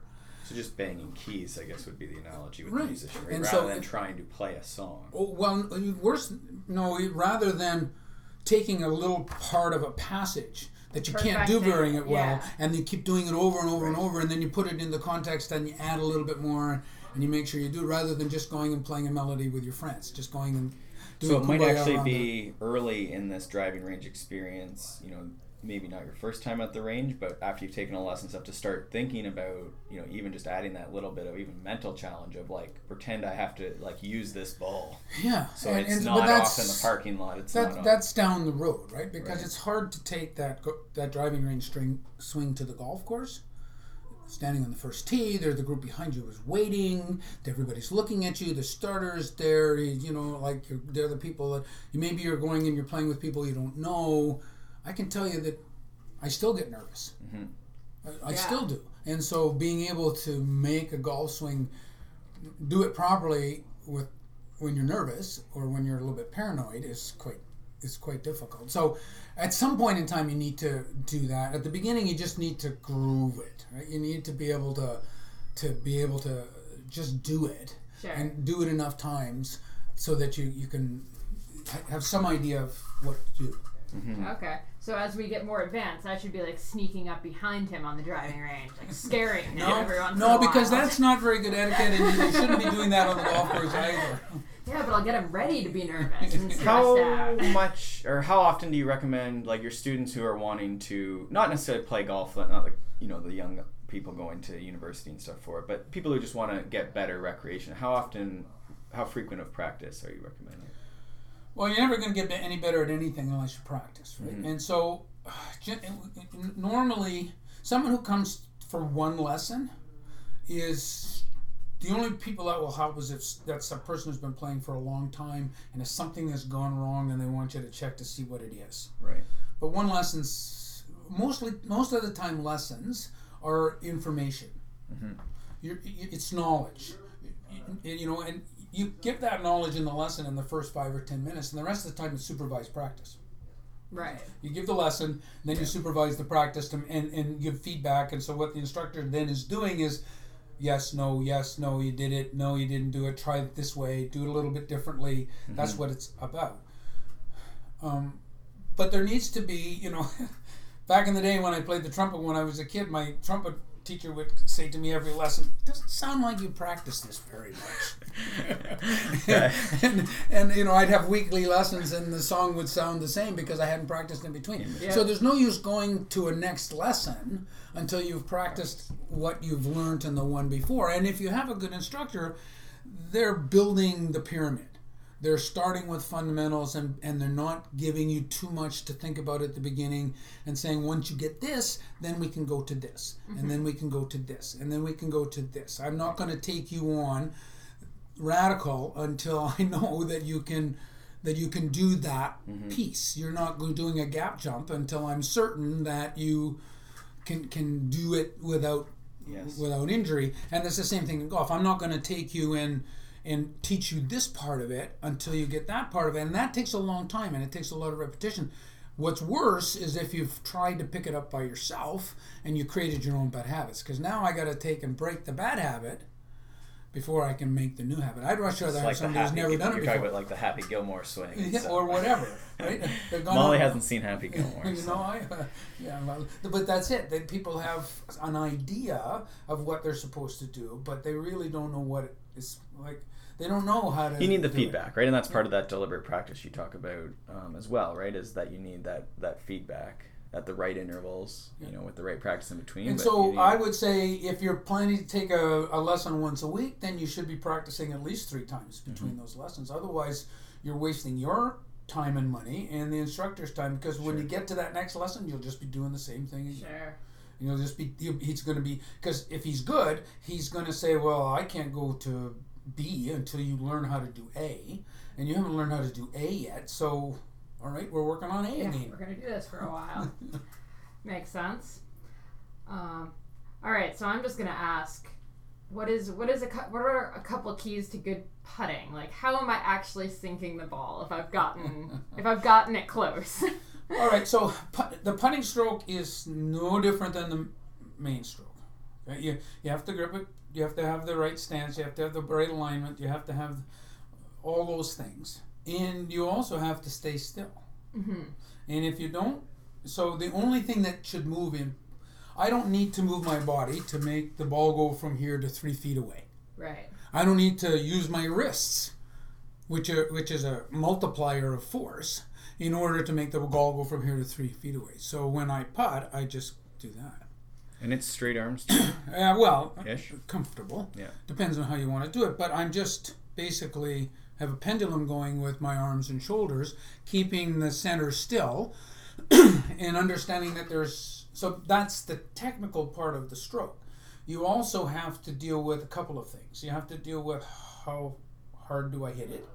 So just banging keys, I guess, would be the analogy with Right. the musician, right? And rather so than trying to play a song. Oh, well, worse, no, rather than taking a little part of a passage that you can't do very it, well, yeah. and you keep doing it over and over and over, and then you put it in the context and you add a little bit more, and you make sure you do rather than just going and playing a melody with your friends, just going and So it might actually around the- be early in this driving range experience, you know, maybe not your first time at the range, but after you've taken a lesson stuff to start thinking about, you know, even just adding that little bit of even mental challenge of like pretend I have to like use this ball. yeah. So and- it's and- not off in the parking lot. It's That, that's down the road, right? Because Right. it's hard to take that that driving range string swing to the golf course. Standing on the first tee, there the group behind you is waiting. Everybody's looking at you. The starters there, you know, like you're, they're the people that you maybe you're going and you're playing with people you don't know. I can tell you that I still get nervous. Mhm. I, I Yeah. still do, and so being able to make a golf swing, do it properly with when you're nervous or when you're a little bit paranoid is quite is quite difficult. So at some point in time you need to do that. At the beginning you just need to groove it. Right? You need to be able to to be able to just do it Sure. and do it enough times so that you you can have some idea of what to do. Mm-hmm. Okay. So as we get more advanced, I should be like sneaking up behind him on the driving range, like scaring him every once in no, a because while. that's not very good etiquette, and you shouldn't be doing that on the golf course either. Yeah, but I'll get him ready to be nervous and How out. much or how often do you recommend like your students who are wanting to not necessarily play golf, not like you know the young people going to university and stuff for it, but people who just want to get better recreation? How often, how frequent of practice are you recommending? Well, you're never going to get any better at anything unless you practice, right? Mhm. And so, normally, someone who comes for one lesson is the only people that will help is if that's a person who's been playing for a long time and if something has gone wrong and they want you to check to see what it is. Right. But one lessons, mostly, most of the time, lessons are information. Mm-hmm. You're, it's knowledge. You, you know, and you give that knowledge in the lesson in the first five or ten minutes, and the rest of the time is supervised practice. Right. You give the lesson, then you supervise the practice to, and, and give feedback. And so what the instructor then is doing is, yes, no, yes, no, you did it, no, you didn't do it. Try it this way. Do it a little bit differently. That's what it's about. Um, but there needs to be, you know, back in the day when I played the trumpet when I was a kid, my trumpet teacher would say to me every lesson, "Doesn't sound like you practice this very much." and, and you know, I'd have weekly lessons, and the song would sound the same because I hadn't practiced in between. Yeah. So there's no use going to a next lesson until you've practiced what you've learned in the one before. And if you have a good instructor, they're building the pyramid. They're starting with fundamentals and, and they're not giving you too much to think about at the beginning and saying, once you get this, then we can go to this, and mm-hmm. then we can go to this, and then we can go to this. I'm not going to take you on radical until I know that you can that you can do that mm-hmm. piece. You're not doing a gap jump until I'm certain that you can can do it without Yes. without injury. And it's the same thing in golf. I'm not going to take you in and teach you this part of it until you get that part of it, and that takes a long time and it takes a lot of repetition. What's worse is if you've tried to pick it up by yourself and you created your own bad habits. Because now I got to take and break the bad habit before I can make the new habit. I'd much rather It's have like somebody who's never done it you're before, talking about like the Happy Gilmore swing. Yeah, stuff. or whatever, right? Molly hasn't seen Happy Gilmore. you so- know, I, uh, yeah, well, but that's it. That people have an idea of what they're supposed to do, but they really don't know what it is like. They don't know how to. you need the do it. feedback right and that's part of that deliberate practice you talk about um, as well right is that you need that that feedback at the right intervals you know with the right practice in between And but so need- I would say if you're planning to take a, a lesson once a week, then you should be practicing at least three times between Mm-hmm. those lessons. Otherwise, you're wasting your time and money and the instructor's time because when you get to that next lesson, you'll just be doing the same thing again. Sure. You'll just be you- he's going to be because if he's good, he's going to say, "Well, I can't go to B until you learn how to do A, and you haven't learned how to do A yet." So, all right, we're working on A Yeah, again. we're gonna do this for a while. Makes sense. Um, all right, so I'm just gonna ask, what is what is a what are a couple keys to good putting? Like, how am I actually sinking the ball if I've gotten if I've gotten it close? All right, so put, the putting stroke is no different than the main stroke. Right? You you have to grip it. You have to have the right stance. You have to have the right alignment. You have to have all those things, and you also have to stay still. hmm And if you don't, so the only thing that should move in, I don't need to move my body to make the ball go from here to three feet away. Right. I don't need to use my wrists which are, which is a multiplier of force, in order to make the ball go from here to three feet away. So when I putt, I just do that. And it's straight arms Uh, well, ish. comfortable. Yeah. Depends on how you want to do it. But I'm just basically have a pendulum going with my arms and shoulders, keeping the center still, and understanding that there's so that's the technical part of the stroke. You also have to deal with a couple of things. You have to deal with how hard do I hit it,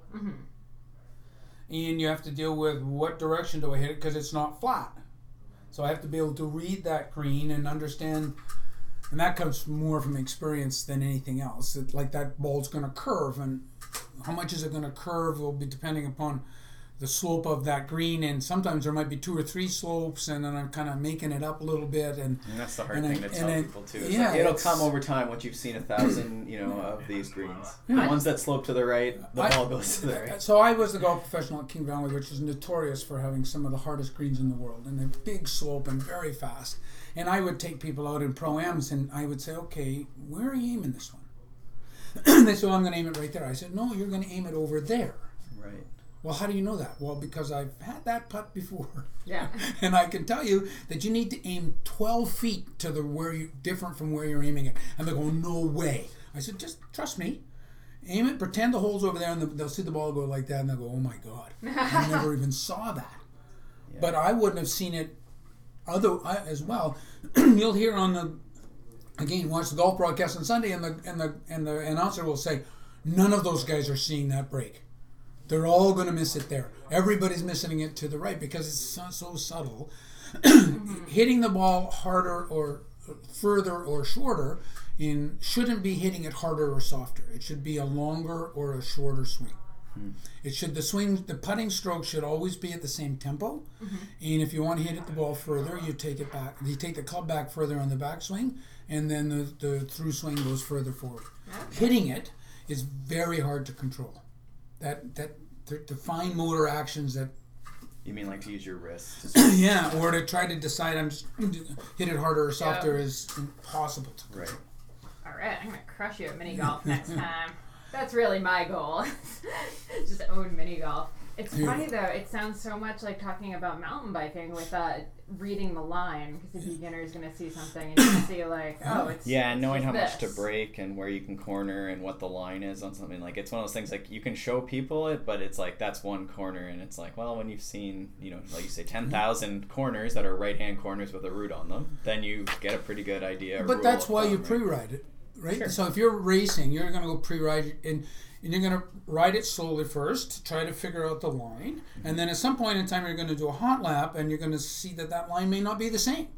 and you have to deal with what direction do I hit it because it's not flat. So I have to be able to read that green and understand and that comes more from experience than anything else. It, like that ball's going to curve, and how much is it going to curve will be depending upon the slope of that green. And sometimes there might be two or three slopes, and then I'm kind of making it up a little bit. And And that's the hard thing I- to tell I- people too. Yeah, like, it'll come over time once you've seen a thousand, you know, of these greens. Yeah. The ones that slope to the right, the I- ball goes to the right. so I was the golf professional at King Valley, which is notorious for having some of the hardest greens in the world, and they're big slope and very fast. And I would take people out in pro ams, and I would say, "Okay, where are you aiming this one?" they said, well, "I'm going to aim it right there." I said, "No, you're going to aim it over there." Right. Well, how do you know that? Well, because I've had that putt before. Yeah. and I can tell you that you need to aim 12 feet to the where you different from where you're aiming it. And they go, no way. I said, just trust me. Aim it, pretend the hole's over there, and they'll see the ball go like that, and they'll go, oh my God. I never even saw that. But I wouldn't have seen it other I, as well. You'll hear on the again watch the golf broadcast on Sunday, and the and the and the announcer will say, none of those guys are seeing that break. They're all going to miss it there. Everybody's missing it to the right because it's so, so subtle. Mm-hmm. hitting the ball harder or further or shorter in shouldn't be hitting it harder or softer. It should be a longer or a shorter swing. Hmm. It should the swing the putting stroke should always be at the same tempo. Mm-hmm. And if you want to hit it the ball further, you take it back. You take the club back further on the backswing, and then the, the through swing goes further forward. Hitting it is very hard to control. That that the, the fine motor actions that You mean like to use your wrist? Yeah, or to try to decide I'm just hit it harder or softer is impossible to right. All right, I'm gonna crush you at mini golf next time. That's really my goal. Just own mini golf. It's Yeah. funny though. It sounds so much like talking about mountain biking with uh, reading the line because the beginner is gonna see something and you see like, oh, it's Yeah, and it's knowing just how much to this. break and where you can corner and what the line is on something like it's one of those things like you can show people it, but it's like that's one corner, and it's like well, when you've seen you know like you say ten thousand corners that are right hand corners with a root on them, then you get a pretty good idea. But that's why you pre-ride it, right? Sure. So if you're racing, you're going to go pre-ride it and and you're going to ride it slowly first, try to figure out the line, mm-hmm. and then at some point in time you're going to do a hot lap, and you're going to see that that line may not be the same.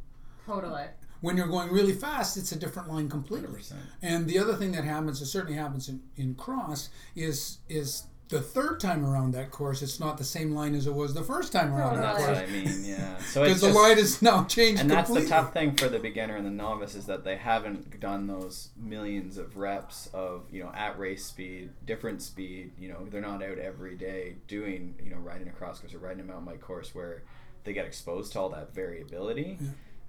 Totally. When you're going really fast, it's a different line completely. 100%. And the other thing that happens, it certainly happens in, in cross, is is the third time around that course, it's not the same line as it was the first time around oh, that That's Totally. what. I mean, yeah. So it's Because the line is now changed and that's completely. the tough thing for the beginner and the novice is that they haven't done those millions of reps of you know at race speed different speed you know they're not out every day doing you know riding a cross course or riding a mountain bike course where they get exposed to all that variability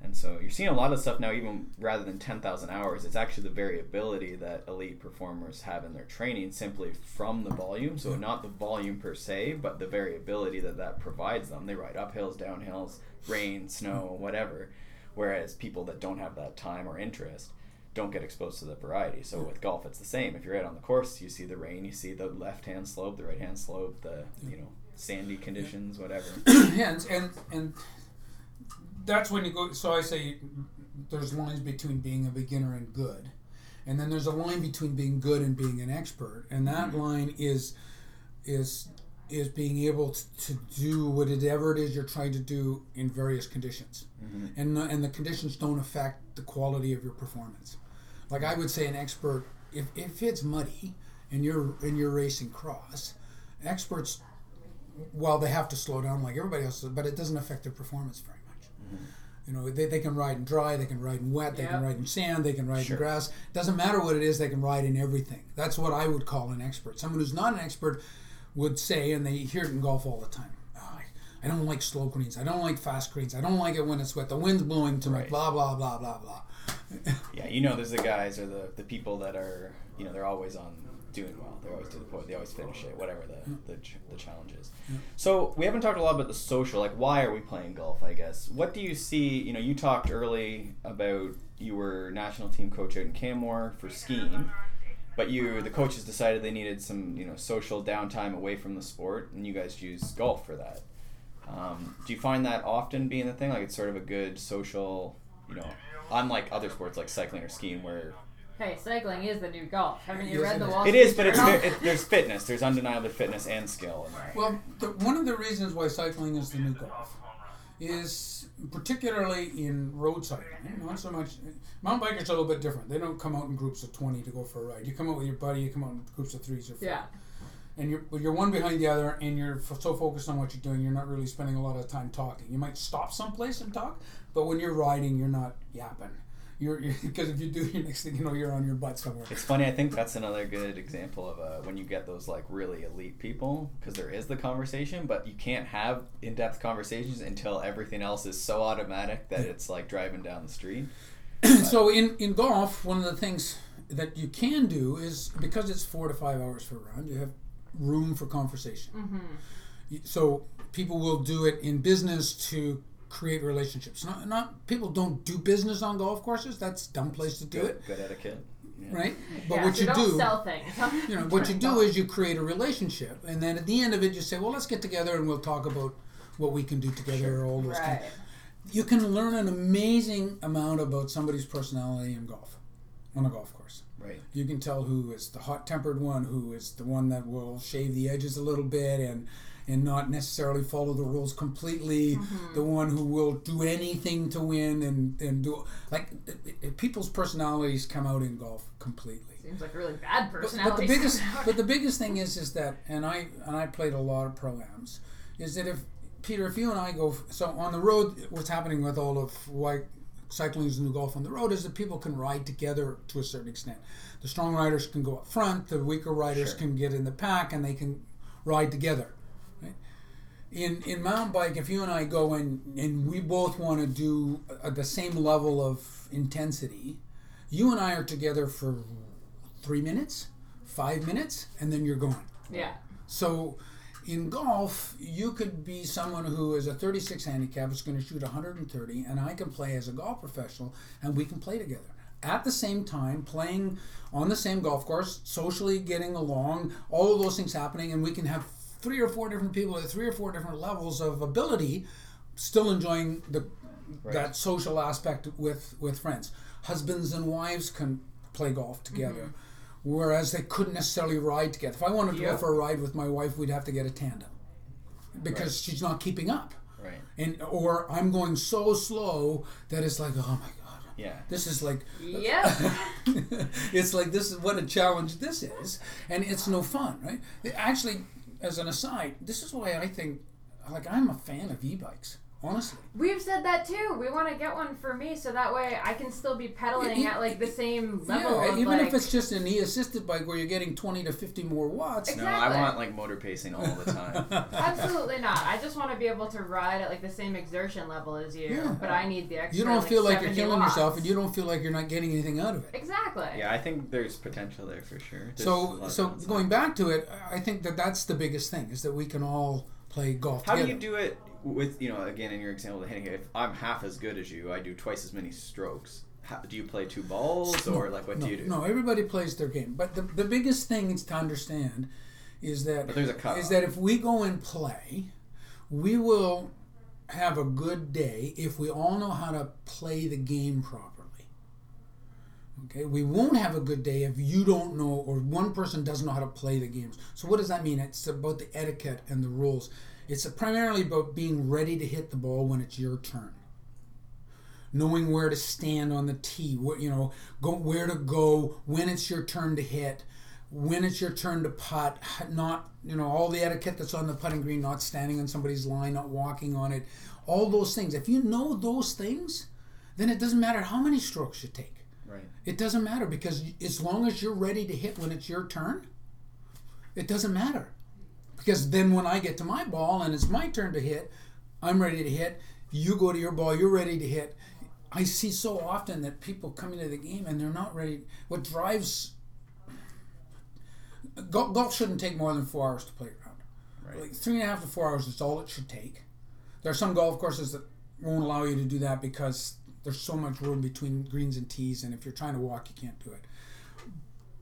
and so you're seeing a lot of stuff now even rather than 10,000 hours it's actually the variability that elite performers have in their training simply from the volume. So not the volume per se but the variability that that provides them. They ride uphills downhills rain snow whatever. Whereas people that don't have that time or interest don't get exposed to the variety. So with golf it's the same. If you're out on the course you see the rain you see the left hand slope the right hand slope the you know sandy conditions whatever. Yeah, and, and and that's when you go. So I say there's lines between being a beginner and good, and then there's a line between being good and being an expert, and that mm-hmm. line is is is being able to, to do whatever it is you're trying to do in various conditions, mm-hmm. and the, and the conditions don't affect the quality of your performance. Like I would say, an expert if, if it's muddy and you're and you're racing cross, experts well, they have to slow down like everybody else, but it doesn't affect their performance very. You know, they, they can ride in dry, they can ride in wet, they can ride in sand, they can ride Sure. in grass. Doesn't matter what it is, they can ride in everything. That's what I would call an expert. Someone who's not an expert would say, and they hear it in golf all the time. "Oh, I, I don't like slow greens. I don't like fast greens. I don't like it when it's wet. The wind's blowing to me. Right. Blah blah blah blah blah. Yeah, you know, there's the guys or the, the people that are, you know, they're always on doing well. They always do the point. They always finish it, whatever the the, the challenge is. So we haven't talked a lot about the social. Like, why are we playing golf? I guess. What do you see? You know, you talked early about you were national team coach out in Canmore for skiing, but you the coaches decided they needed some you know social downtime away from the sport, and you guys use golf for that. Um, do you find that often being the thing? Like, it's sort of a good social, you know, unlike other sports like cycling or skiing where Hey, cycling is the new golf. Haven't you read the. Wall it Street is, but it's Journal? it, there's fitness. There's undeniably fitness and skill. Well, the, one of the reasons why cycling is the new golf is particularly in road cycling. Not so much. Mountain bikers are a little bit different. They don't come out in groups of twenty to go for a ride. You come out with your buddy. You come out in groups of threes or four. Yeah. And you're but you're one behind the other, and you're f- so focused on what you're doing, you're not really spending a lot of time talking. You might stop someplace and talk, but when you're riding, you're not yapping. You're because if you do, your next thing you know, you're on your butt somewhere. It's funny. I think that's another good example of uh, when you get those like really elite people because there is the conversation, but you can't have in-depth conversations until everything else is so automatic that it's like driving down the street. so in, in golf, one of the things that you can do is because it's four to five hours for a round, you have room for conversation. Y- So people will do it in business to create relationships. Not, not people don't do business on golf courses. That's dumb place to do Good, it, good etiquette. Yeah. right? But yeah, what so you don't do, sell things. you know, what you do is you create a relationship, and then at the end of it, you say, "Well, let's get together and we'll talk about what we can do together." Or all those right. things. You can learn an amazing amount about somebody's personality in golf, on a golf course. Right. You can tell who is the hot-tempered one, who is the one that will shave the edges a little bit and and not necessarily follow the rules completely. Mm-hmm. The one who will do anything to win and and do like it, it- people's personalities come out in golf completely. Seems like a really bad But, personality. but the biggest but the biggest thing is is that and I and I played a lot of pro ams is that if Peter if you and I go so on the road what's happening with all of why cycling is the new golf on the road is that people can ride together to a certain extent. The strong riders can go up front, the weaker riders Sure. can get in the pack and they can ride together. In in mountain bike, if you and I go and and we both want to do uh, the same level of intensity, you and I are together for three minutes, five minutes, and then you're gone. yeah. So in golf, you could be someone who is a 36 handicap, is going to shoot 130, and I can play as a golf professional, and we can play together. At the same time, playing on the same golf course, socially getting along, all of those things happening, and we can have three or four different people at three or four different levels of ability, still enjoying the Right. that social aspect with with friends. Husbands and wives can play golf together, mm-hmm. whereas they couldn't necessarily ride together. If I wanted to go for a ride with my wife, we'd have to get a tandem because she's not keeping up, Right. and or I'm going so slow that it's like, oh my god, Yeah. this is like Yeah. it's like this is what a challenge this is, and it's no fun, right? Actually, as an aside, this is why I think, like, I'm a fan of e-bikes. Honestly, We've said that too. We want to get one for me so that way I can still be pedaling Yeah, at like the same level. yeah. of, Even if it's just an e-assisted bike where you're getting 20 to 50 more watts. No, I want like motor pacing all the time. Absolutely not. I just want to be able to ride at like the same exertion level as you, Yeah. but I need the extra. You don't like, feel like you're killing watts. yourself, and you don't feel like you're not getting anything out of it. Exactly. yeah, I think there's potential there for sure. There's So, so going back to it, I think that that's the biggest thing is that we can all play golf How do you do it with you know again in your example of the handicap? If I'm half as good as you, I do twice as many strokes. How, do you play two balls or like what no, do you do? No, everybody plays their game. But the, the biggest thing is to understand is that But there's a cutoff. is that if we go and play, we will have a good day if we all know how to play the game properly. Okay, we won't have a good day if you don't know or one person doesn't know how to play the games. So what does that mean? It's about the etiquette and the rules. It's primarily about being ready to hit the ball when it's your turn knowing where to stand on the tee, what you know, go where to go when it's your turn to hit, when it's your turn to putt, not you know all the etiquette that's on the putting green, not standing on somebody's line, not walking on it, all those things. If you know those things, then it doesn't matter how many strokes you take. Right. It doesn't matter because as long as you're ready to hit when it's your turn, it doesn't matter. Because then when I get to my ball and it's my turn to hit, I'm ready to hit. You go to your ball, you're ready to hit. I see so often that people come into the game and they're not ready. What drives Gol- golf shouldn't take more than four hours to play around. Right. Like three and a half to four hours is all it should take. There are some golf courses that won't allow you to do that because there's so much room between greens and tees, and if you're trying to walk, you can't do it.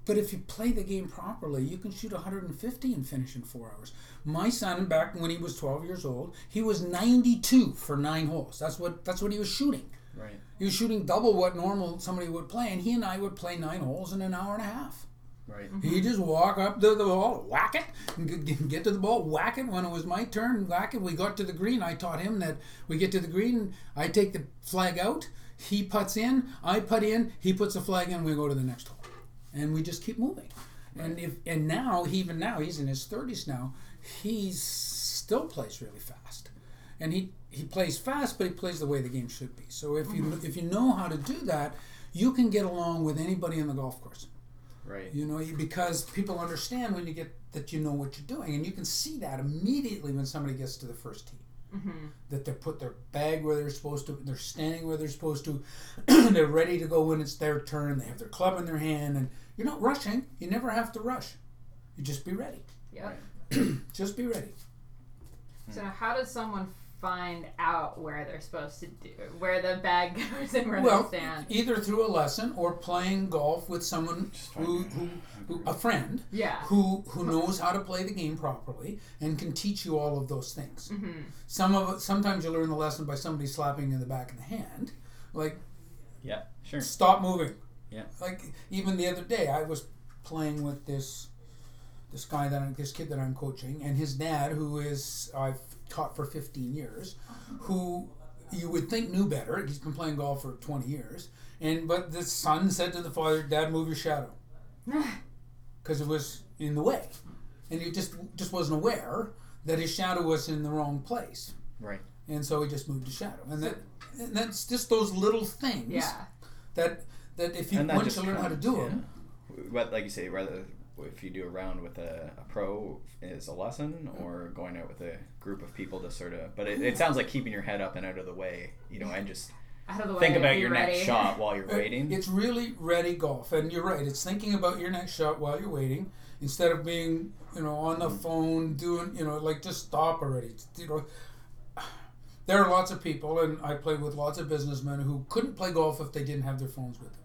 But if you play the game properly, you can shoot 150 and finish in four hours. My son, back when he was 12 years old, he was 92 for nine holes. That's what that's what he was shooting. Right. He was shooting double what normal somebody would play, and he and I would play nine holes in an hour and a half. Right. Mm-hmm. He just walk up to the ball, whack it, and get- get to the ball, whack it. When it was my turn, whack it. We got to the green. I taught him that we get to the green. I take the flag out. He puts in. I put in. He puts the flag in. We go to the next hole, and we just keep moving. And if and now even now he's in his thirties now. He still plays really fast, and he he plays fast, but he plays the way the game should be. So if you mm-hmm. if you know how to do that, you can get along with anybody in the golf course. Right. You know, because people understand when you get that you know what you're doing, and you can see that immediately when somebody gets to the first tee. Mm-hmm. That they put their bag where they're supposed to, they're standing where they're supposed to, they're ready to go when it's their turn. They have their club in their hand, and you're not rushing. You never have to rush. You just be ready. Yep. Just be ready. So how does someone find out where they're supposed to do where the bag goes and where well, they stand? either through a lesson or playing golf with someone who, who, who a friend Yeah. who who knows how to play the game properly and can teach you all of those things. Mm-hmm. Some of sometimes you learn the lesson by somebody slapping you in the back of the hand, like Yeah. Sure. stop moving. Yeah. Like even the other day, I was playing with this this guy that I'm, this kid that I'm coaching, and his dad, who is I've taught for 15 years, who you would think knew better. He's been playing golf for 20 years, and but the son said to the father, "Dad, move your shadow," because it was in the way, and he just just wasn't aware that his shadow was in the wrong place, Right. and so he just moved his shadow, and that and that's just those little things Yeah. that that if you And that once just you learn how to comes, do yeah. them, But like you say, whether if you do a round with a, a pro is a lesson, or going out with a group of people to sort of. But it, it sounds like keeping your head up and out of the way, you know, and just Out of the way. think about your ready. next shot while you're waiting. It's really ready golf, and you're right. It's thinking about your next shot while you're waiting, instead of being, you know, on the Mm-hmm. phone doing, you know, like just stop already. You know, there are lots of people, and I play with lots of businessmen who couldn't play golf if they didn't have their phones with them,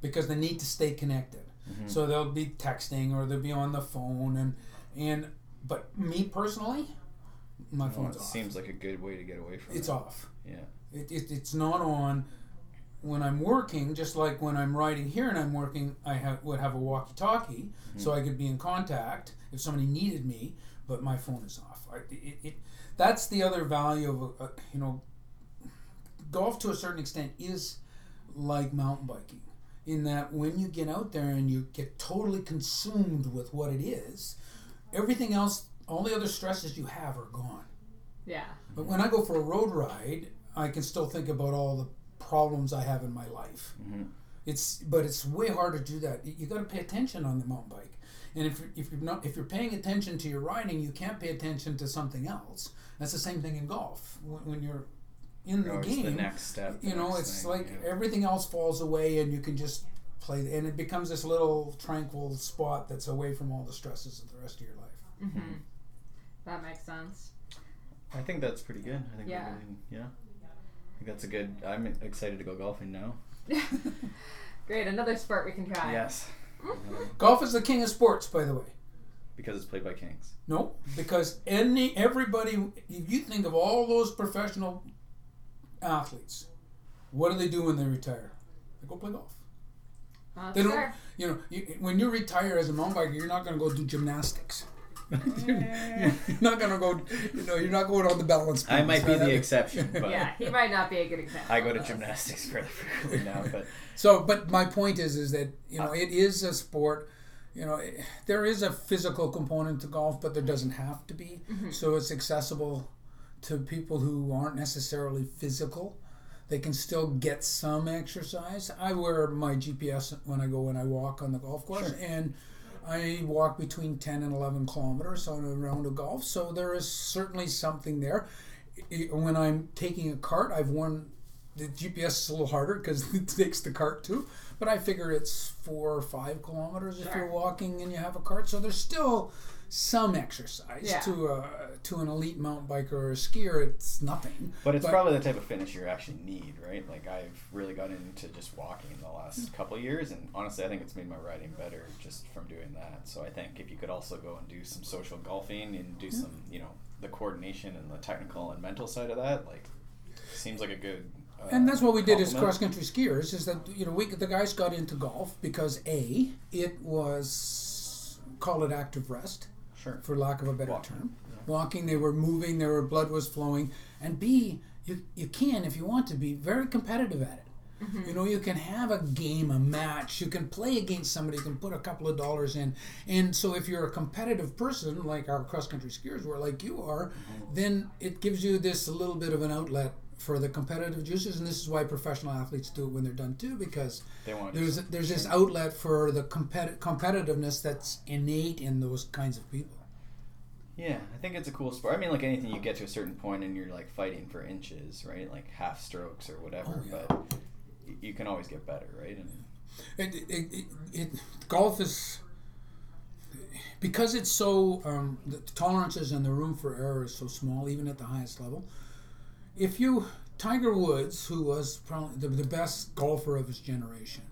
because they need to stay connected. Mm-hmm. So they'll be texting or they'll be on the phone, and and but me personally, my Well, phone's it off. seems like a good way to get away from it's it. off. Yeah. It, it, it's not on when I'm working, just like when I'm writing here and I'm working, I have, would have a walkie talkie so hmm. I could be in contact if somebody needed me, but my phone is off. I, it, it, that's the other value of, a, a, you know, golf to a certain extent is like mountain biking in that when you get out there and you get totally consumed with what it is, everything else, all the other stresses you have are gone. Yeah. But when I go for a road ride, I can still think about all the problems I have in my life. Mhm. It's but it's way harder to do that. You, got to pay attention on the mountain bike, and if you're, if you're not if you're paying attention to your riding, you can't pay attention to something else. That's the same thing in golf. When, when you're in the Or it's game, the next step. the you know, it's thing, like yeah. everything else falls away, and you can just play, and it becomes this little tranquil spot that's away from all the stresses of the rest of your life. Mm-hmm. That makes sense. I think that's pretty good. I think Yeah. really- yeah. I think that's a good. I'm excited to go golfing now. Great, another sport we can try. Yes. Golf is the king of sports, by the way. because it's played by kings. No, because any everybody, if you think of all those professional athletes, what do they do when they retire? They go play golf. That's They don't. fair. You know, you, when you retire as a mountain biker, you're not going to go do gymnastics. you're not going to go. You know, you're not going on the balance. I might be the exception, but Yeah, he might not be a good example. I go to gymnastics fairly frequently now. But So, but my point is, is that you know, it is a sport. You know, it, there is a physical component to golf, but there doesn't have to be. Mm-hmm. So it's accessible to people who aren't necessarily physical. They can still get some exercise. I wear my GPS when I go and I walk on the golf course, and I walk between ten and eleven kilometers on a round of golf. So there is certainly something there. When I'm taking a cart, I've worn the GPS is a little harder because it takes the cart too. But I figure it's four or five kilometers if you're walking and you have a cart. So there's still some exercise Yeah. to a to an elite mountain biker or a skier. It's nothing. But it's probably the type of finish you actually need, right? Like I've really gotten into just walking in the last couple of years, and honestly, I think it's made my riding better just from doing that. So I think if you could also go and do some social golfing and do some, you know, the coordination and the technical and mental side of that, like, seems like a good. Uh, and that's what we did as cross country skiers. Is that you know we the guys got into golf because a it was call it active rest Sure. for lack of a better Walking, term. Walking, they were moving, their blood was flowing, and B, you you can if you want to be very competitive at it. Mm-hmm. You know, you can have a game, a match. You can play against somebody. You can put a couple of dollars in, and so if you're a competitive person, like our cross country skiers were, like you are, mm-hmm. then it gives you this a little bit of an outlet for the competitive juices, and this is why professional athletes do it when they're done too, because They want there's there's this outlet for the competi- competitiveness that's innate in those kinds of people. Yeah, I think it's a cool sport. I mean, like anything, you get to a certain point and you're like fighting for inches, right? Like half strokes or whatever. Oh, yeah. But you can always get better, right? And It, it, it, it, golf is because it's so um, the tolerances and the room for error is so small, even at the highest level. If you Tiger Woods, who was probably the, the best golfer of his generation,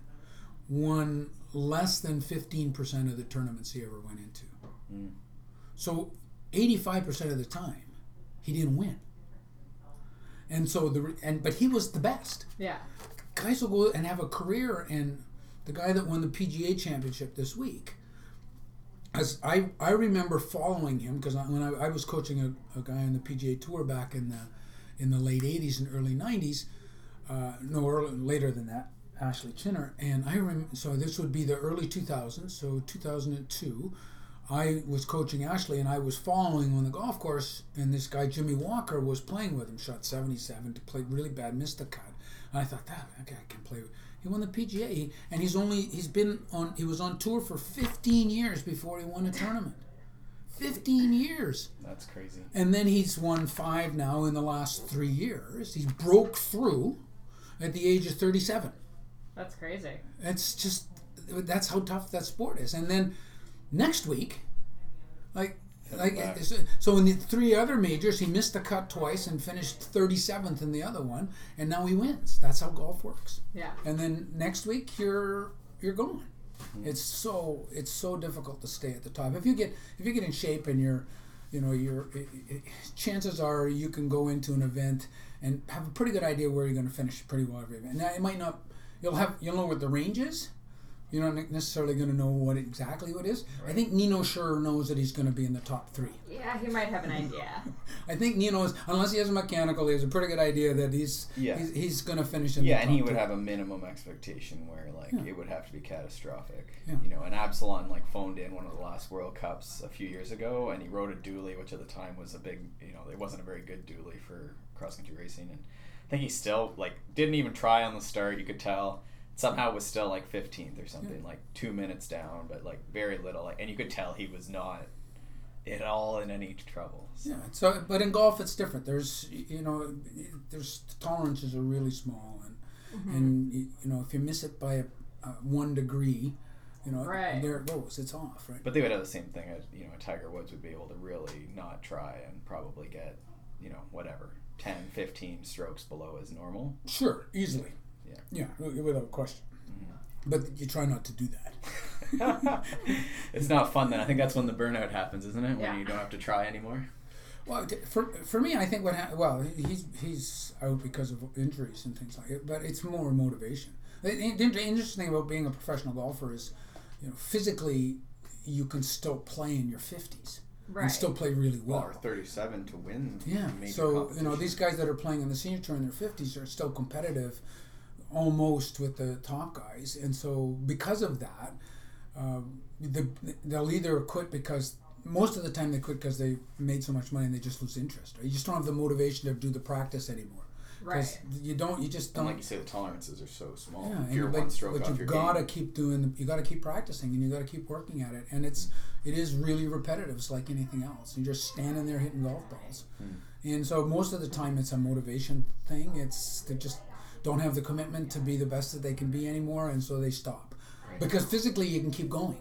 won less than fifteen percent of the tournaments he ever went into. Mm. So eighty-five percent of the time, he didn't win. And so the and but he was the best Yeah. guys will go and have a career and the guy that won the PGA championship this week as I, I remember following him because I, when I, I was coaching a, a guy on the PGA tour back in the in the late 80s and early 90s uh, no early, later than that Ashley Chinner. And I remember, so this would be the early 2000s so 2002 I was coaching Ashley and I was following on the golf course and this guy Jimmy Walker was playing with him shot 77 to play really bad missed the cut. And I thought that that guy can play he won the PGA and he's only he's been on he was on tour for 15 years before he won a tournament 15 years that's crazy. and then he's won five now in the last three years he broke through at the age of 37 That's crazy. it's just that's how tough that sport is. And then next week, like like so in the three other majors, he missed the cut twice and finished 37th in the other one, and now he wins. That's how golf works. Yeah. And then next week you're you're gone. It's so it's so difficult to stay at the top. If you get if you get in shape and you're you know i chances are you can go into an event and have a pretty good idea where you're going to finish pretty well every event. Now it might not you'll have you'll know what the range is. You're not necessarily going to know what exactly what it is. I think Nino sure knows that he's going to be in the top three. Yeah, he might have an idea. I think Nino is, unless he has a mechanical, he has a pretty good idea that he's Yeah. he's, he's going to finish in Yeah, the year. Yeah, and he would three. have a minimum expectation where like Yeah. it would have to be catastrophic. Yeah. You know, and Absalon like phoned in one of the last World Cups a few years ago, and he rode a dually, which at the time was a big, you know, it wasn't a very good dually for cross country racing, and I think he still like didn't even try on the start. You could tell somehow was still like 15th or something, like two minutes down, but like very little, like, and you could tell he was not at all in any trouble. So. Yeah. So, but in golf, it's different. There's, you know, there's tolerances are really small, and Mm-hmm. and you you know, if you miss it by a, a one degree, you know, Right. there it goes. It's off, right? But they would have the same thing as you know, Tiger Woods would be able to really not try and probably get, you know, whatever, 10, 15 strokes below his normal. Sure, easily. Yeah. Yeah, wi- without question. Mm-hmm. But you try not to do that. it's not fun then. I think that's when the burnout happens, isn't it? When Yeah. you don't have to try anymore. Well, for for me, I think what ha- well, he's he's out because of injuries and things like it. But it's more motivation. The, the, the interesting thing about being a professional golfer is, you know, physically, you can still play in your fifties Right. and still play really well. Or 37 to win. Yeah. Major So you know these guys that are playing in the senior tour in their fifties are still competitive, almost with the top guys, and so because of that, um, the, they'll either quit because most of the time they quit because they made so much money and they just lose interest. Right? You just don't have the motivation to do the practice anymore. Right. you don't, you just don't. like you say, the tolerances are so small. Yeah, if and you're but, one stroke but you've got to keep doing. The, you got to keep practicing, and you got to keep working at it. And it's it is really repetitive. It's like anything else. You're just standing there hitting golf balls, Hmm. and so most of the time it's a motivation thing. It's they're just don't have the commitment to be the best that they can be anymore, and so they stop. Because physically, you can keep going.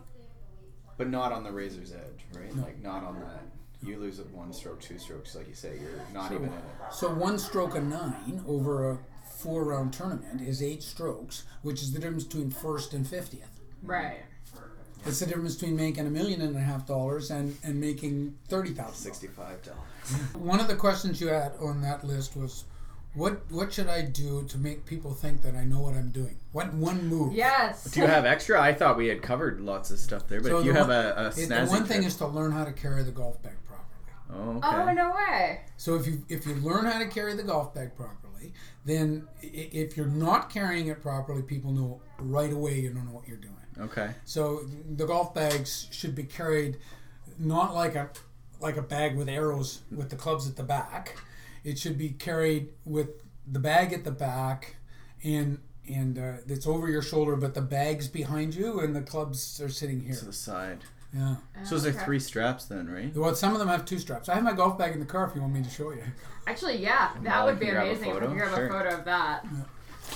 But not on the razor's edge, right? No. Like not on that. You lose it one stroke, two strokes, like you say. You're not So- even in it. So one stroke of nine over a four-round tournament is eight strokes, which is the difference between first and fiftieth. Right. It's the difference between making a million and a half dollars and, and making thirty thousand. Sixty-five dollars. One of the questions you had on that list was, what what should I do to make people think that I know what I'm doing? What one move? Yes. Do you have extra? I thought we had covered lots of stuff there, but So if you the have one- a, a It- snazzy the one thing tip- is to learn how to carry the golf bag properly. oh, oh okay. Oh no way. So if you if you learn how to carry the golf bag properly, then if you're not carrying it properly, people know right away you don't know what you're doing. okay. So the golf bags should be carried not like a like a bag with arrows with the clubs at the back. It should be carried with the bag at the back and and uh, it's over your shoulder, but the bag's behind you and the clubs are sitting here. To the side. Yeah. So is there Okay. three straps then, right? Well, some of them have two straps. I have my golf bag in the car if you want me to show you. Actually, yeah, that Molly would be can grab a amazing if we photo? could grab Sure. a photo of that.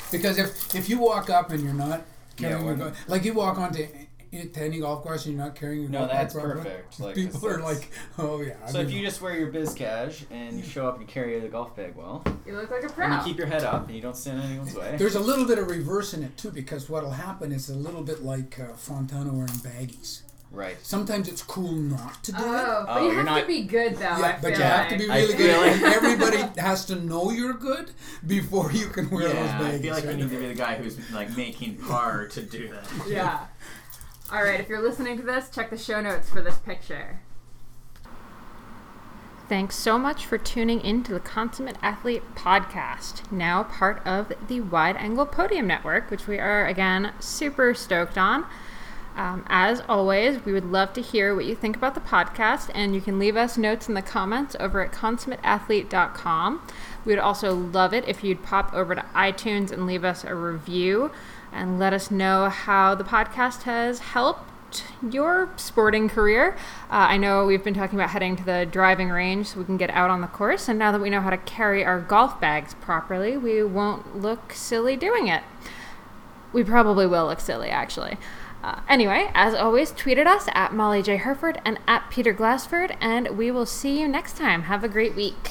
Because if if you walk up and you're not carrying Yeah, your when- go- like you walk onto to any golf course and you're not carrying your No, golf bag that's properly, perfect. Like, people are like, oh yeah. I So if mean, you just wear your biz cash and you show up and carry the golf bag well, You look like a pro. and you keep your head up and you don't stand in anyone's way. There's a little bit of reverse in it too, because what'll happen is a little bit like uh, Fontana wearing baggies. Right. Sometimes it's cool not to do Oh, it. but Oh, you you're have not- to be good though. I Yeah, but feel you have to like. be I really feel good. like- everybody has to know you're good before you can wear those Yeah, baggies. I feel like you need to be the guy who's like making par to do that. Yeah. All right, if you're listening to this, check the show notes for this picture. Thanks so much for tuning in to the Consummate Athlete podcast, now part of the Wide Angle Podium Network, which we are again super stoked on. Um, as always, we would love to hear what you think about the podcast, and you can leave us notes in the comments over at consummateathlete.com. We would also love it if you'd pop over to iTunes and leave us a review and let us know how the podcast has helped your sporting career. Uh, I know we've been talking about heading to the driving range so we can get out on the course, and now that we know how to carry our golf bags properly, we won't look silly doing it. We probably will look silly, actually. Uh, anyway, as always, tweet at us at Molly J. Hurford and at Peter Glassford, and we will see you next time. Have a great week.